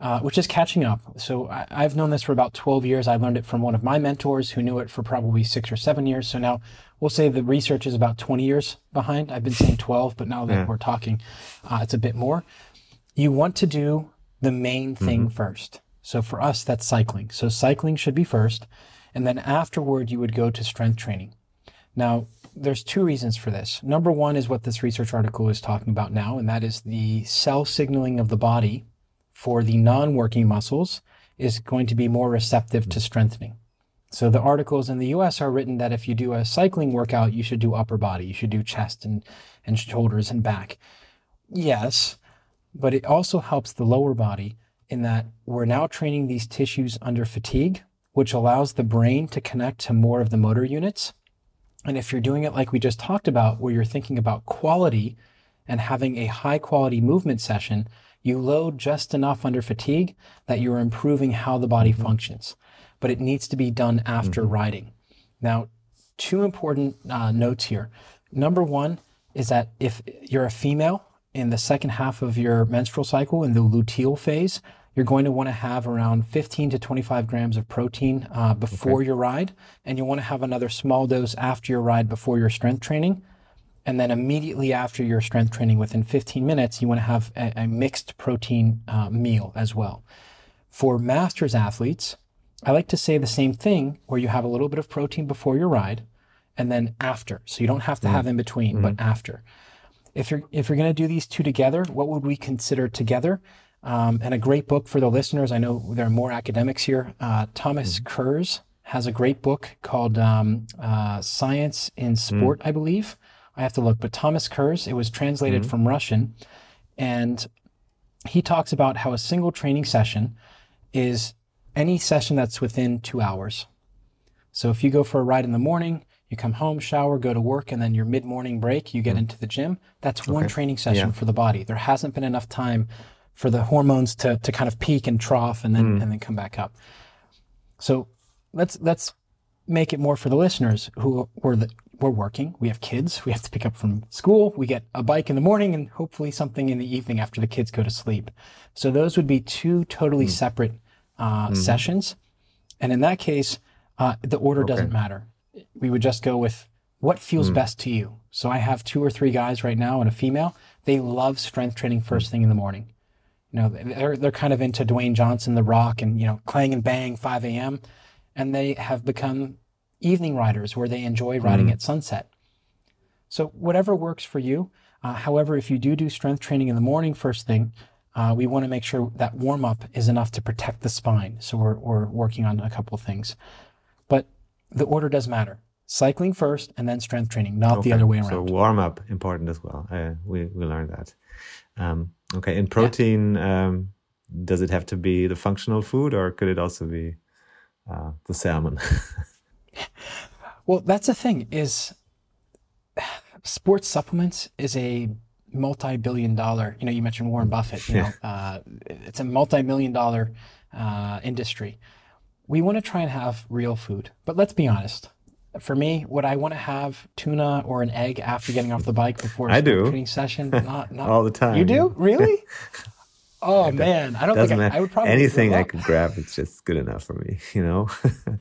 uh, which is catching up. So I, have known this for about 12 years. I learned it from one of my mentors who knew it for probably six or seven years. So now we'll say the research is about 20 years behind. I've been saying 12, but now that yeah. we're talking, uh, it's a bit more. You want to do the main thing mm-hmm. first. So for us, that's cycling. So cycling should be first. And then afterward, you would go to strength training. Now, there's two reasons for this. Number one is what this research article is talking about now, and that is the cell signaling of the body for the non working muscles is going to be more receptive to strengthening. So the articles in the US are written that if you do a cycling workout, you should do upper body, you should do chest and, and shoulders and back. Yes, but it also helps the lower body in that we're now training these tissues under fatigue which allows the brain to connect to more of the motor units. And if you're doing it like we just talked about, where you're thinking about quality and having a high quality movement session, you load just enough under fatigue that you're improving how the body mm-hmm. functions. But it needs to be done after mm-hmm. riding. Now, two important uh, notes here. Number one is that if you're a female in the second half of your menstrual cycle in the luteal phase, you're going to want to have around 15 to 25 grams of protein uh, before okay. your ride, and you want to have another small dose after your ride before your strength training. And then immediately after your strength training, within 15 minutes, you want to have a, a mixed protein uh, meal as well. For masters athletes, I like to say the same thing where you have a little bit of protein before your ride and then after. So you don't have to mm. have in between, mm. but after. If you're if you're going to do these two together, what would we consider together? Um, and a great book for the listeners. I know there are more academics here. Uh, Thomas mm-hmm. Kurz has a great book called um, uh, Science in. Sport, mm I believe. I have to look, but Thomas Kurz, it was translated mm from Russian. And he talks about how a single training session is any session that's within two hours. So if you go for a ride in the morning, you come home, shower, go to work, and then your mid morning break, you get mm into the gym. That's okay. one training session yeah. for the body. There hasn't been enough time for the hormones to, to kind of peak and trough and then mm. and then come back up. So let's let's make it more for the listeners who were the, we're working. We have kids. We have to pick up from school. We get a bike in the morning and hopefully something in the evening after the kids go to sleep. So those would be two totally mm. separate uh, mm. sessions. And in that case, uh, the order okay. doesn't matter. We would just go with what feels mm. best to you. So I have two or three guys right now and a female. They love strength training first thing in the morning. You know, they're they're kind of into Dwayne Johnson, The Rock, and you know, clang and bang, 5 a.m. And they have become evening riders where they enjoy riding mm. at sunset. So whatever works for you. Uh, however, if you do do strength training in the morning first thing, uh, we want to make sure that warm up is enough to protect the spine. So we're we're working on a couple of things, but the order does matter. Cycling first, and then strength training, not okay. the other way around. So warm up important as well. Uh, we we learned that. Um, okay, in protein, yeah. um, does it have to be the functional food, or could it also be uh, the salmon? well, that's the thing. Is sports supplements is a multi-billion dollar. You know, you mentioned Warren Buffett. You know, uh, it's a multi-million dollar uh, industry. We want to try and have real food, but let's be honest for me, would I want to have tuna or an egg after getting off the bike before a I do. training session? Not, not all the time. You do really? Oh man, I don't think I, I, would probably anything I could grab. It's just good enough for me, you know.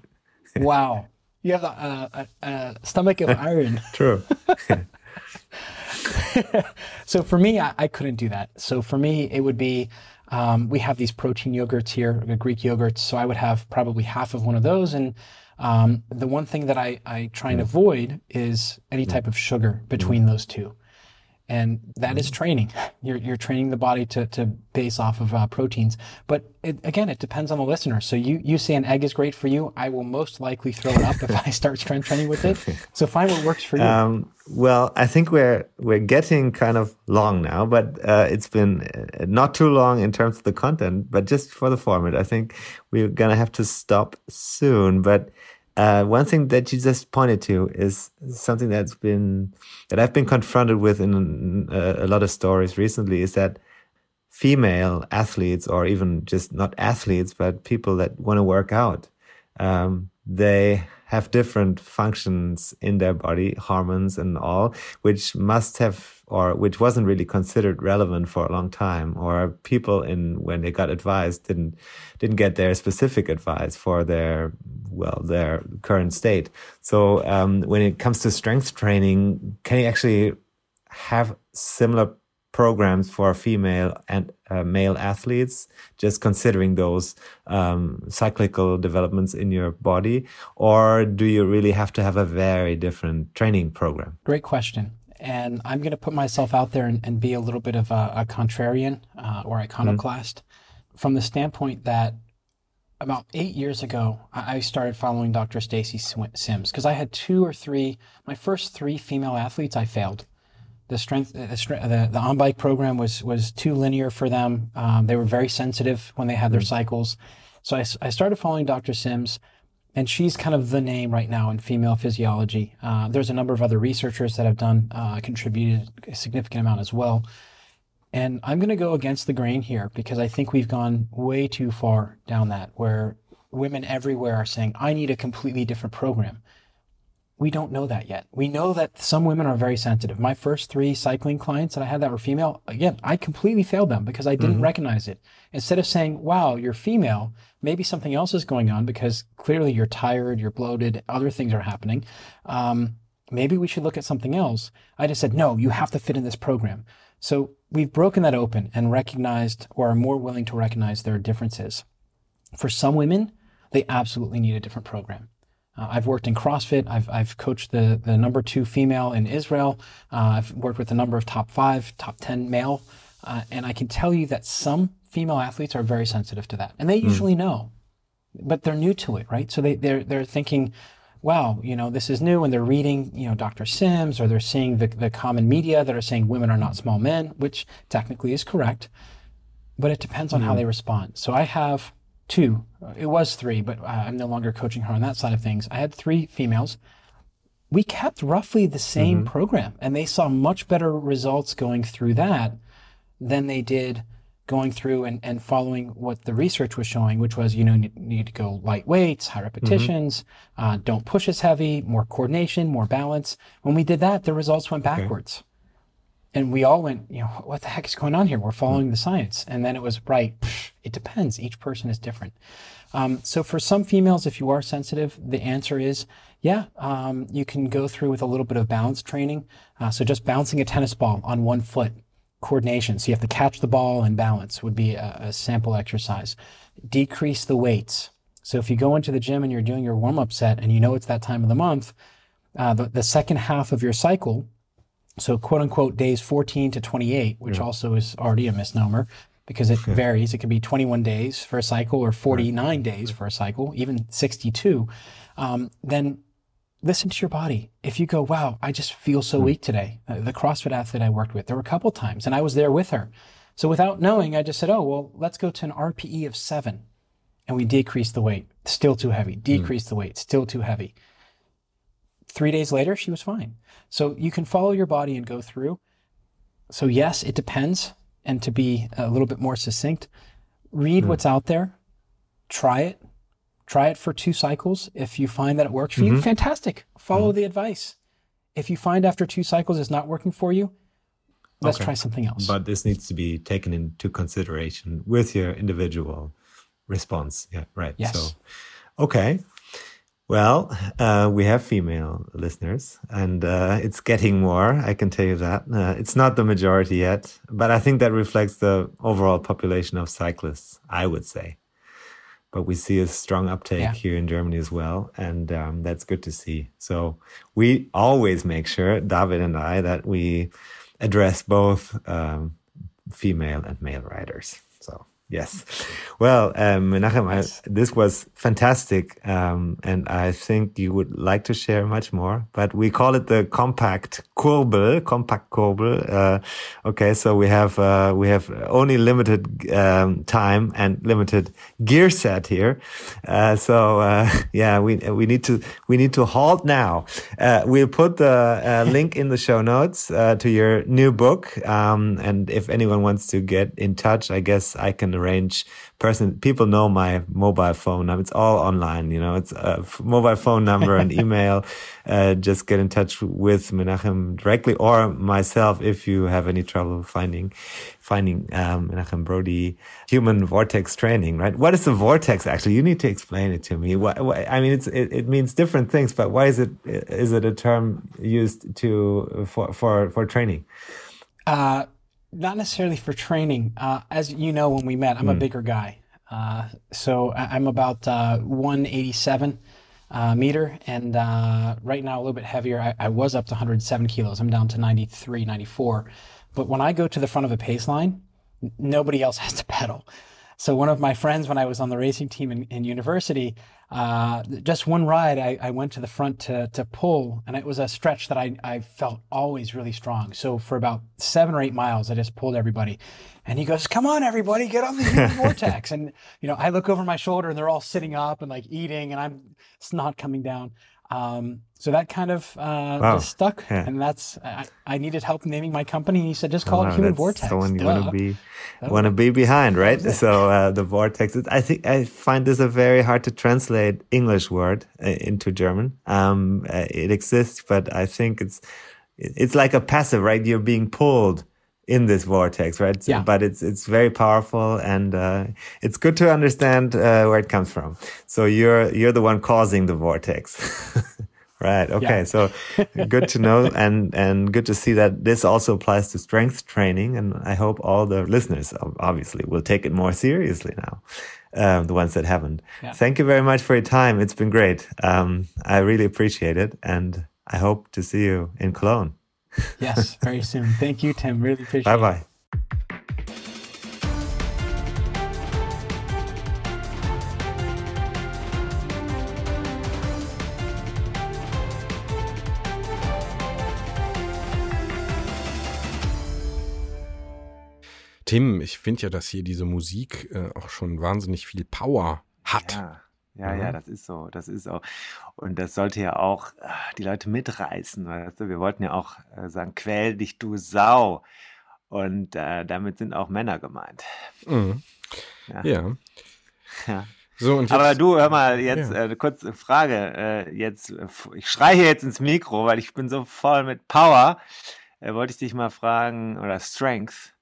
wow, you have a, stomach of iron. True. so for me, I, I, couldn't do that. So for me, it would be Um, we have these protein yogurts here, the Greek yogurts. So I would have probably half of one of those. And um, the one thing that I, I try and mm. avoid is any mm. type of sugar between mm. those two and that is training. You're, you're training the body to, to base off of uh, proteins. But it, again, it depends on the listener. So you, you say an egg is great for you. I will most likely throw it up if I start strength training with it. So find what works for you. Um, well, I think we're we're getting kind of long now, but uh, it's been uh, not too long in terms of the content, but just for the format. I think we're gonna have to stop soon. But uh, one thing that you just pointed to is something that's been that I've been confronted with in a, uh, a lot of stories recently. Is that female athletes, or even just not athletes, but people that want to work out, um, they have different functions in their body, hormones and all, which must have or which wasn't really considered relevant for a long time, or people in when they got advice didn't didn't get their specific advice for their well their current state. So um, when it comes to strength training, can you actually have similar programs for female and uh, male athletes, just considering those um, cyclical developments in your body? Or do you really have to have a very different training program? Great question. And I'm going to put myself out there and, and, be a little bit of a, a contrarian uh, or iconoclast mm-hmm. from the standpoint that about eight years ago, I started following Dr. Stacy Sims because I had two or three, my first three female athletes, I failed the strength the, the, the on bike program was was too linear for them. Um, they were very sensitive when they had their mm. cycles. So I, I started following Dr. Sims, and she's kind of the name right now in female physiology. Uh, there's a number of other researchers that have done uh, contributed a significant amount as well. And I'm going to go against the grain here because I think we've gone way too far down that where women everywhere are saying, I need a completely different program we don't know that yet. We know that some women are very sensitive. My first three cycling clients that I had that were female, again, I completely failed them because I didn't mm-hmm. recognize it. Instead of saying, wow, you're female, maybe something else is going on because clearly you're tired, you're bloated, other things are happening. Um, maybe we should look at something else. I just said, no, you have to fit in this program. So we've broken that open and recognized or are more willing to recognize there are differences. For some women, they absolutely need a different program. Uh, I've worked in CrossFit. I've, I've coached the, the number two female in Israel. Uh, I've worked with a number of top five, top 10 male. Uh, and I can tell you that some female athletes are very sensitive to that. And they hmm. usually mm. know, but they're new to it, right? So they, they're, they're thinking, wow, you know, this is new. And they're reading, you know, Dr. Sims or they're seeing the, the common media that are saying women are not small men, which technically is correct. But it depends on mm. how hmm. they respond. So I have two. It was three, but uh, I'm no longer coaching her on that side of things. I had three females. We kept roughly the same mm-hmm. program, and they saw much better results going through that than they did going through and, and following what the research was showing, which was, you know, you need to go light weights, high repetitions, mm-hmm. uh, don't push as heavy, more coordination, more balance. When we did that, the results went backwards. Okay. And we all went, you know, what the heck is going on here? We're following the science. And then it was, right, it depends. Each person is different. Um, so for some females, if you are sensitive, the answer is, yeah, um, you can go through with a little bit of balance training. Uh, so just bouncing a tennis ball on one foot, coordination. So you have to catch the ball and balance would be a, a sample exercise. Decrease the weights. So if you go into the gym and you're doing your warm up set and you know it's that time of the month, uh, the, the second half of your cycle, so, quote unquote, days 14 to 28, which yeah. also is already a misnomer because it varies. It can be 21 days for a cycle or 49 right. days for a cycle, even 62. Um, then listen to your body. If you go, wow, I just feel so hmm. weak today. Uh, the CrossFit athlete I worked with, there were a couple times and I was there with her. So without knowing, I just said, oh, well, let's go to an RPE of seven. And we decreased the weight, still too heavy, decreased mm. the weight, still too heavy. Three days later, she was fine. So you can follow your body and go through. So, yes, it depends. And to be a little bit more succinct, read mm. what's out there, try it, try it for two cycles. If you find that it works for mm-hmm. you, fantastic. Follow mm. the advice. If you find after two cycles it's not working for you, let's okay. try something else. But this needs to be taken into consideration with your individual response. Yeah, right. Yes. So, okay. Well, uh, we have female listeners, and uh, it's getting more. I can tell you that. Uh, it's not the majority yet, but I think that reflects the overall population of cyclists, I would say. But we see a strong uptake yeah. here in Germany as well, and um, that's good to see. So we always make sure, David and I, that we address both um, female and male riders. Yes. Well, um, Menachem, I, this was fantastic. Um, and I think you would like to share much more, but we call it the compact Kurbel, compact Kurbel. Uh, okay. So we have, uh, we have only limited, um, time and limited gear set here. Uh, so, uh, yeah, we, we need to, we need to halt now. Uh, we'll put the uh, link in the show notes, to your new book. Um, and if anyone wants to get in touch, I guess I can arrange person. People know my mobile phone number. It's all online. You know, it's a mobile phone number and email. Uh, just get in touch with Menachem directly or myself if you have any trouble finding finding um, Menachem Brodie human vortex training. Right? What is the vortex actually? You need to explain it to me. What, what, I mean, it's it, it means different things, but why is it is it a term used to for for for training? Uh, not necessarily for training. Uh, as you know, when we met, I'm mm. a hmm. bigger guy. Uh, so I'm about uh, 187 uh, meter, and uh, right now a little bit heavier. I, I, was up to 107 kilos. I'm down to 93, 94. But when I go to the front of a pace line, nobody else has to pedal. So one of my friends, when I was on the racing team in, in university, uh, just one ride, I, I, went to the front to, to pull, and it was a stretch that I, I felt always really strong. So for about seven or eight miles, I just pulled everybody. And he goes, Come on, everybody, get on the human vortex. And, you know, I look over my shoulder and they're all sitting up and like eating, and I'm it's not coming down. Um, so that kind of uh, wow. just stuck, yeah. and that's I, I, needed help naming my company. He said, "Just call oh, it Human Vortex." The one you want to be want to be behind, right? So uh, the vortex. I think I find this a very hard to translate English word uh, into German. Um, uh, it exists, but I think it's it's like a passive, right? You're being pulled in this vortex, right? Yeah. But it's it's very powerful, and uh, it's good to understand uh, where it comes from. So you're you're the one causing the vortex, right? Okay, yeah. so good to know, and and good to see that this also applies to strength training, and I hope all the listeners obviously will take it more seriously now. Um, the ones that haven't. Yeah. Thank you very much for your time. It's been great. Um, I really appreciate it, and I hope to see you in Cologne yes, very soon. Thank you, Tim. Really appreciate it. bye bye. it. Tim, ich finde ja, dass hier diese Musik äh, auch schon wahnsinnig viel Power hat. Ja. Ja, ja, das ist so, das ist so. Und das sollte ja auch äh, die Leute mitreißen, weißt du? Wir wollten ja auch äh, sagen, quäl dich, du Sau. Und äh, damit sind auch Männer gemeint. Mhm. Ja. ja. ja. So, jetzt, Aber du, hör mal, jetzt ja. äh, kurz Frage. Äh, jetzt, ich schreie jetzt ins Mikro, weil ich bin so voll mit Power. Äh, wollte ich dich mal fragen, oder Strength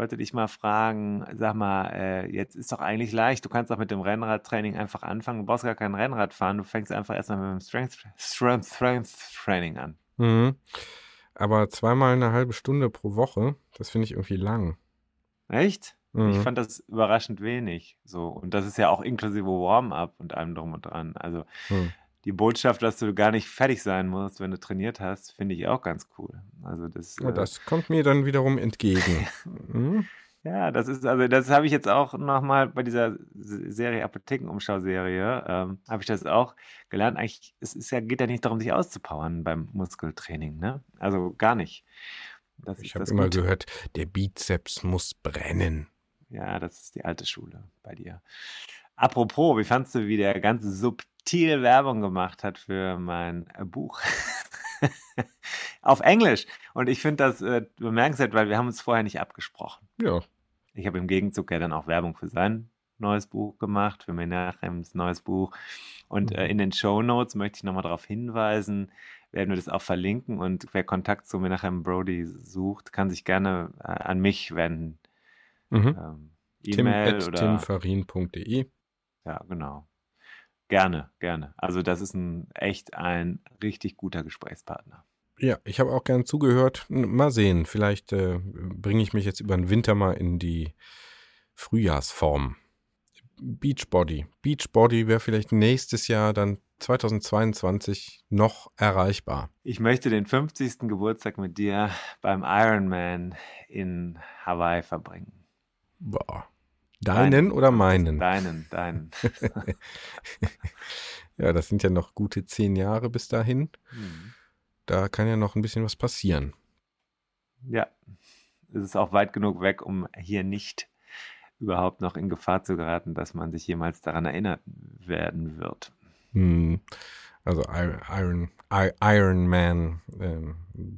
wollte dich mal fragen, sag mal, äh, jetzt ist doch eigentlich leicht, du kannst doch mit dem Rennradtraining einfach anfangen, du brauchst gar kein Rennrad fahren, du fängst einfach erstmal mit dem Strength, Strength, Strength Training an. Mhm. Aber zweimal eine halbe Stunde pro Woche, das finde ich irgendwie lang. Echt? Mhm. Ich fand das überraschend wenig. So. Und das ist ja auch inklusive Warm-up und allem drum und dran. Also mhm die Botschaft, dass du gar nicht fertig sein musst, wenn du trainiert hast, finde ich auch ganz cool. Also das, ja, äh, das kommt mir dann wiederum entgegen. hm? Ja, das ist, also das habe ich jetzt auch nochmal bei dieser Serie Apothekenumschau-Serie, ähm, habe ich das auch gelernt. Eigentlich, es ist ja, geht ja nicht darum, sich auszupowern beim Muskeltraining, ne? Also gar nicht. Das ich habe immer Gute. gehört, der Bizeps muss brennen. Ja, das ist die alte Schule bei dir. Apropos, wie fandst du, wie der ganze Sub subtil Werbung gemacht hat für mein äh, Buch. Auf Englisch. Und ich finde das äh, bemerkenswert, weil wir haben uns vorher nicht abgesprochen. Ja. Ich habe im Gegenzug ja dann auch Werbung für sein neues Buch gemacht, für Menachems neues Buch. Und äh, mhm. in den Show Notes möchte ich nochmal darauf hinweisen, werden wir das auch verlinken. Und wer Kontakt zu Menachem Brody sucht, kann sich gerne äh, an mich wenden. Mhm. Ähm, E-Mail oder timfarin.de. Ja, genau. Gerne, gerne. Also das ist ein echt ein richtig guter Gesprächspartner. Ja, ich habe auch gern zugehört. Mal sehen, vielleicht äh, bringe ich mich jetzt über den Winter mal in die Frühjahrsform. Beachbody. Beachbody wäre vielleicht nächstes Jahr dann 2022 noch erreichbar. Ich möchte den 50. Geburtstag mit dir beim Ironman in Hawaii verbringen. Boah. Deinen Dein, oder meinen? Deinen, deinen. ja, das sind ja noch gute zehn Jahre bis dahin. Hm. Da kann ja noch ein bisschen was passieren. Ja, es ist auch weit genug weg, um hier nicht überhaupt noch in Gefahr zu geraten, dass man sich jemals daran erinnert werden wird. Hm. Also Iron, Iron Man ähm,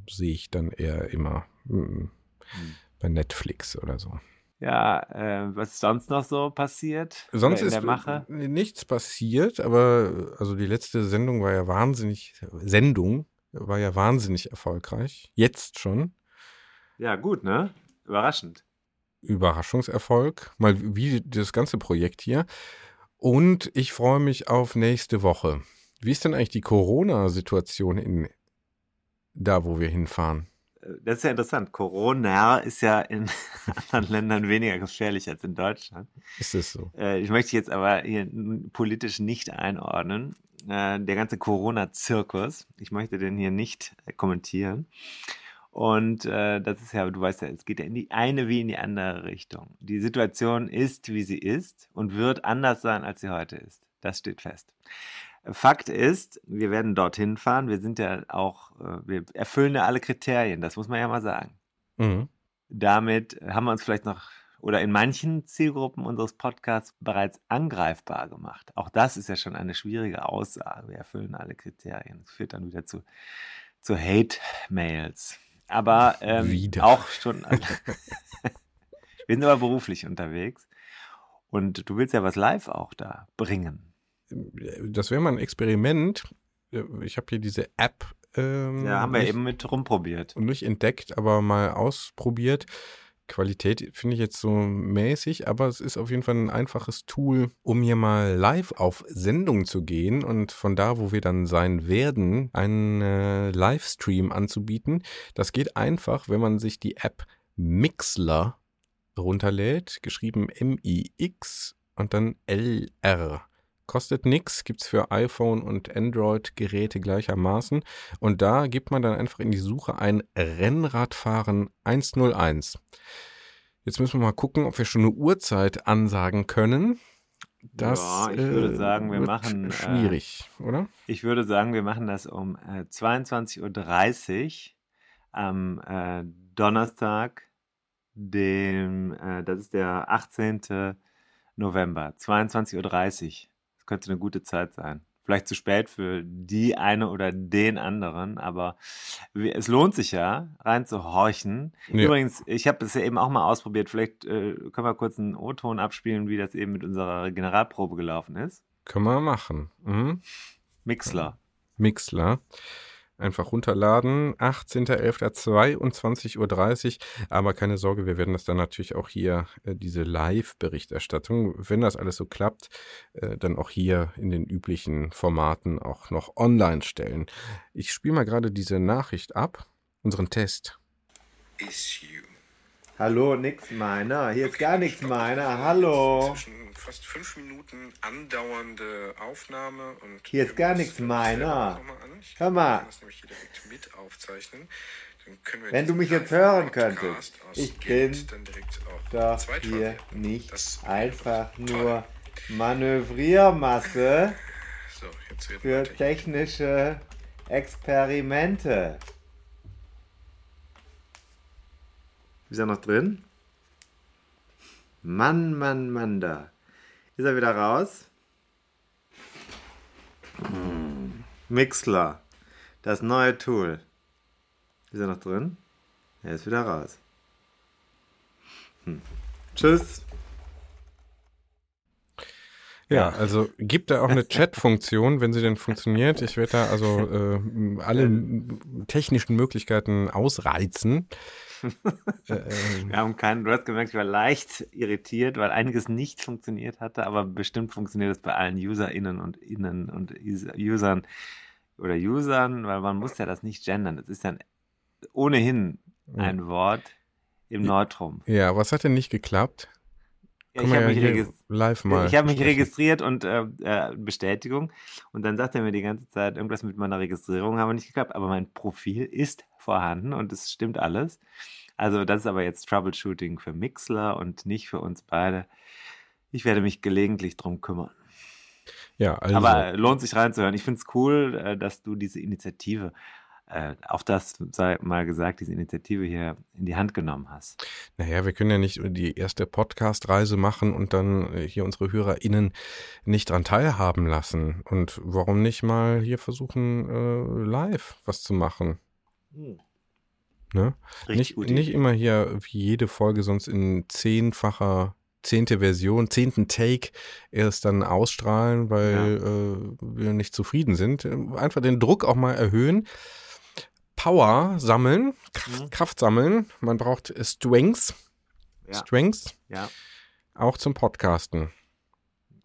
sehe ich dann eher immer hm, hm. bei Netflix oder so. Ja, äh, was ist sonst noch so passiert? Sonst ist nichts passiert, aber also die letzte Sendung war ja wahnsinnig, Sendung war ja wahnsinnig erfolgreich. Jetzt schon. Ja, gut, ne? Überraschend. Überraschungserfolg, mal wie das ganze Projekt hier. Und ich freue mich auf nächste Woche. Wie ist denn eigentlich die Corona-Situation in da, wo wir hinfahren? Das ist ja interessant. Corona ist ja in anderen Ländern weniger gefährlich als in Deutschland. Ist es so? Äh, ich möchte jetzt aber hier politisch nicht einordnen. Äh, der ganze Corona-Zirkus, ich möchte den hier nicht äh, kommentieren. Und das ist ja, du weißt ja, es geht ja in die eine wie in die andere Richtung. Die Situation ist, wie sie ist und wird anders sein, als sie heute ist. Das steht fest. Fakt ist, wir werden dorthin fahren. Wir sind ja auch, äh, wir erfüllen ja alle Kriterien, das muss man ja mal sagen. Mhm. Damit haben wir uns vielleicht noch oder in manchen Zielgruppen unseres Podcasts bereits angreifbar gemacht. Auch das ist ja schon eine schwierige Aussage. Wir erfüllen alle Kriterien. Das führt dann wieder zu, zu Hate-Mails. Aber ähm, auch schon. wir sind aber beruflich unterwegs. Und du willst ja was live auch da bringen das wäre mal ein Experiment. Ich habe hier diese App. Ähm, ja, haben wir nicht, eben mit rumprobiert. Und nicht entdeckt, aber mal ausprobiert. Qualität finde ich jetzt so mäßig, aber es ist auf jeden Fall ein einfaches Tool, um hier mal live auf Sendung zu gehen und von da, wo wir dann sein werden, einen äh, Livestream anzubieten. Das geht einfach, wenn man sich die App Mixler runterlädt, geschrieben M-I-X und dann L-R. Kostet nichts, gibt es für iPhone und Android-Geräte gleichermaßen. Und da gibt man dann einfach in die Suche ein Rennradfahren 101. Jetzt müssen wir mal gucken, ob wir schon eine Uhrzeit ansagen können. Das ja, ich würde äh, sagen, wir machen äh, schwierig, äh, oder? Ich würde sagen, wir machen das um äh, 22.30 Uhr am äh, Donnerstag, dem, äh, das ist der 18. November, 22.30 Uhr. Könnte eine gute Zeit sein. Vielleicht zu spät für die eine oder den anderen, aber es lohnt sich ja, reinzuhorchen. Ja. Übrigens, ich habe es ja eben auch mal ausprobiert. Vielleicht äh, können wir kurz einen O-Ton abspielen, wie das eben mit unserer Generalprobe gelaufen ist. Können wir machen. Mhm. Mixler. Mixler. Einfach runterladen. 18.11.22.30 Uhr. Aber keine Sorge, wir werden das dann natürlich auch hier, äh, diese Live-Berichterstattung, wenn das alles so klappt, äh, dann auch hier in den üblichen Formaten auch noch online stellen. Ich spiele mal gerade diese Nachricht ab, unseren Test. Issue. Hallo, nix meiner. Hier ist gar nichts meiner. Hallo. Zwischen fast fünf Minuten andauernde Aufnahme und hier ist gar nichts meiner. Hör mal. Wenn du mich jetzt hören könntest, ich bin doch hier nicht einfach nur Manövriermasse für technische Experimente. Ist er noch drin? Mann, Mann, Mann, da. Ist er wieder raus? Hm. Mixler. Das neue Tool. Ist er noch drin? Er ist wieder raus. Hm. Tschüss. Ja, also gibt da auch eine Chat-Funktion, wenn sie denn funktioniert. Ich werde da also äh, alle technischen Möglichkeiten ausreizen ähm, Wir haben keinen, du hast gemerkt, ich war leicht irritiert, weil einiges nicht funktioniert hatte, aber bestimmt funktioniert es bei allen UserInnen und Innen und User- Usern oder Usern, weil man muss ja das nicht gendern. Das ist dann ohnehin ein Wort im Neutrum. ja, was hat denn nicht geklappt? Ja, ich wir habe mich, ja hier regis- live mal. ich hab mich registriert und äh, äh, Bestätigung und dann sagt er mir die ganze Zeit, irgendwas mit meiner Registrierung habe nicht geklappt, aber mein Profil ist vorhanden und es stimmt alles. Also das ist aber jetzt Troubleshooting für Mixler und nicht für uns beide. Ich werde mich gelegentlich drum kümmern. Ja, also. Aber lohnt sich reinzuhören. Ich finde es cool, äh, dass du diese Initiative, äh, auch das sei mal gesagt, diese Initiative hier in die Hand genommen hast. Naja, wir können ja nicht die erste Podcast-Reise machen und dann äh, hier unsere HörerInnen nicht dran teilhaben lassen. Und warum nicht mal hier versuchen, äh, live was zu machen? Ne? Richtig Nicht, nicht immer hier wie jede Folge sonst in zehnfacher, zehnte Version, zehnten Take erst dann ausstrahlen, weil äh, wir nicht zufrieden sind. Einfach den Druck auch mal erhöhen. Power sammeln, Kraft, Mhm. Kraft sammeln. Man braucht Strengths. Ja, Strengths ja, auch zum Podcasten.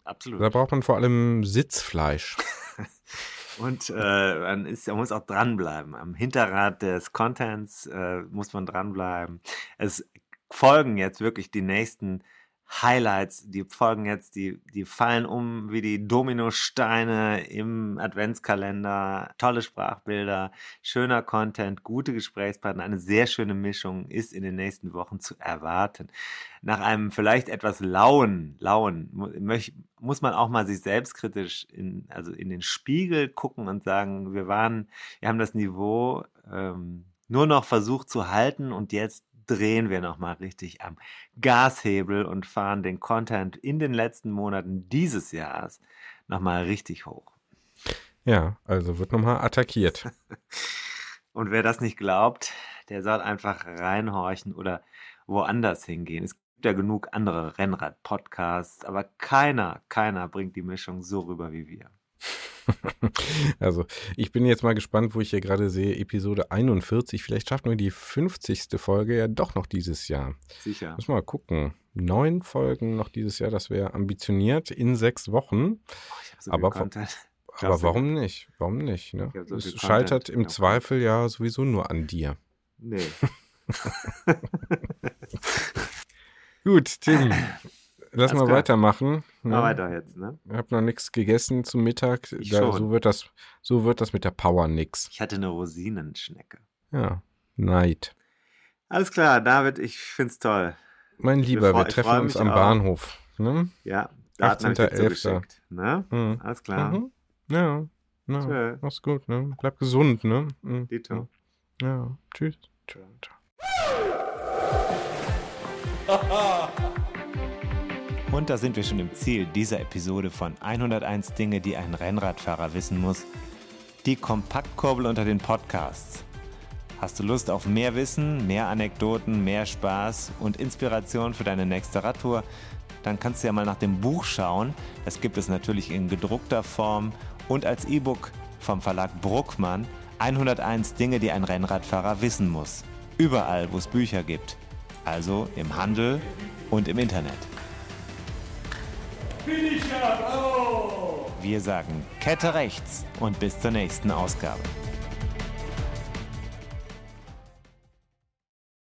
absolut. Da braucht man vor allem Sitzfleisch. Und äh, man, ist, man muss auch dranbleiben. Am Hinterrad des Contents äh, muss man dranbleiben. Es folgen jetzt wirklich die nächsten Highlights, die folgen jetzt, die, die fallen um wie die Dominosteine im Adventskalender. Tolle Sprachbilder, schöner Content, gute Gesprächspartner, eine sehr schöne Mischung ist in den nächsten Wochen zu erwarten. Nach einem vielleicht etwas lauen, lauen, muss man auch mal sich selbstkritisch in, also in den Spiegel gucken und sagen, wir waren, wir haben das Niveau ähm, nur noch versucht zu halten und jetzt drehen wir nochmal richtig am Gashebel und fahren den Content in den letzten Monaten dieses Jahres nochmal richtig hoch. Ja, also wird nochmal attackiert. Und wer das nicht glaubt, der soll einfach reinhorchen oder woanders hingehen. Es gibt ja genug andere Rennrad-Podcasts, aber keiner, keiner bringt die Mischung so rüber wie wir. Also, ich bin jetzt mal gespannt, wo ich hier gerade sehe, Episode 41. Vielleicht schaffen wir die 50. Folge ja doch noch dieses Jahr. Sicher. Muss mal gucken. Neun Folgen noch dieses Jahr, das wäre ambitioniert in sechs Wochen. Ich hab so aber. Aber warum nicht? Warum nicht? Ne? Ich so es scheitert Content. im Ja. Zweifel ja sowieso nur an dir. Nee. Gut, Tim, lass Alles mal klar. weitermachen. Ne? Mal weiter jetzt, ne? Ich habe noch nichts gegessen zum Mittag. Ich Da, schon. so, wird das, so wird das mit der Power nix. Ich hatte eine Rosinenschnecke. Ja, Neid. Alles klar, David, ich find's toll. Mein Lieber, wir ich treffen uns am auch. Bahnhof. Ne? Ja, ich dir 18.11.. zugeschickt. Ne? Mhm. Alles klar. Mhm. Ja, ja. Tschö. mach's gut. Ne? Bleib gesund. Ne? Mhm. Dito. Ja, tschüss. Tschö, tschö. Und da sind wir schon im Ziel dieser Episode von 101 Dinge, die ein Rennradfahrer wissen muss. Die Kompaktkurbel unter den Podcasts. Hast du Lust auf mehr Wissen, mehr Anekdoten, mehr Spaß und Inspiration für deine nächste Radtour? Dann kannst du ja mal nach dem Buch schauen. Das gibt es natürlich in gedruckter Form und als E-Book vom Verlag Bruckmann. 101 Dinge, die ein Rennradfahrer wissen muss. Überall, wo es Bücher gibt. Also im Handel und im Internet. Wir sagen Kette rechts und bis zur nächsten Ausgabe.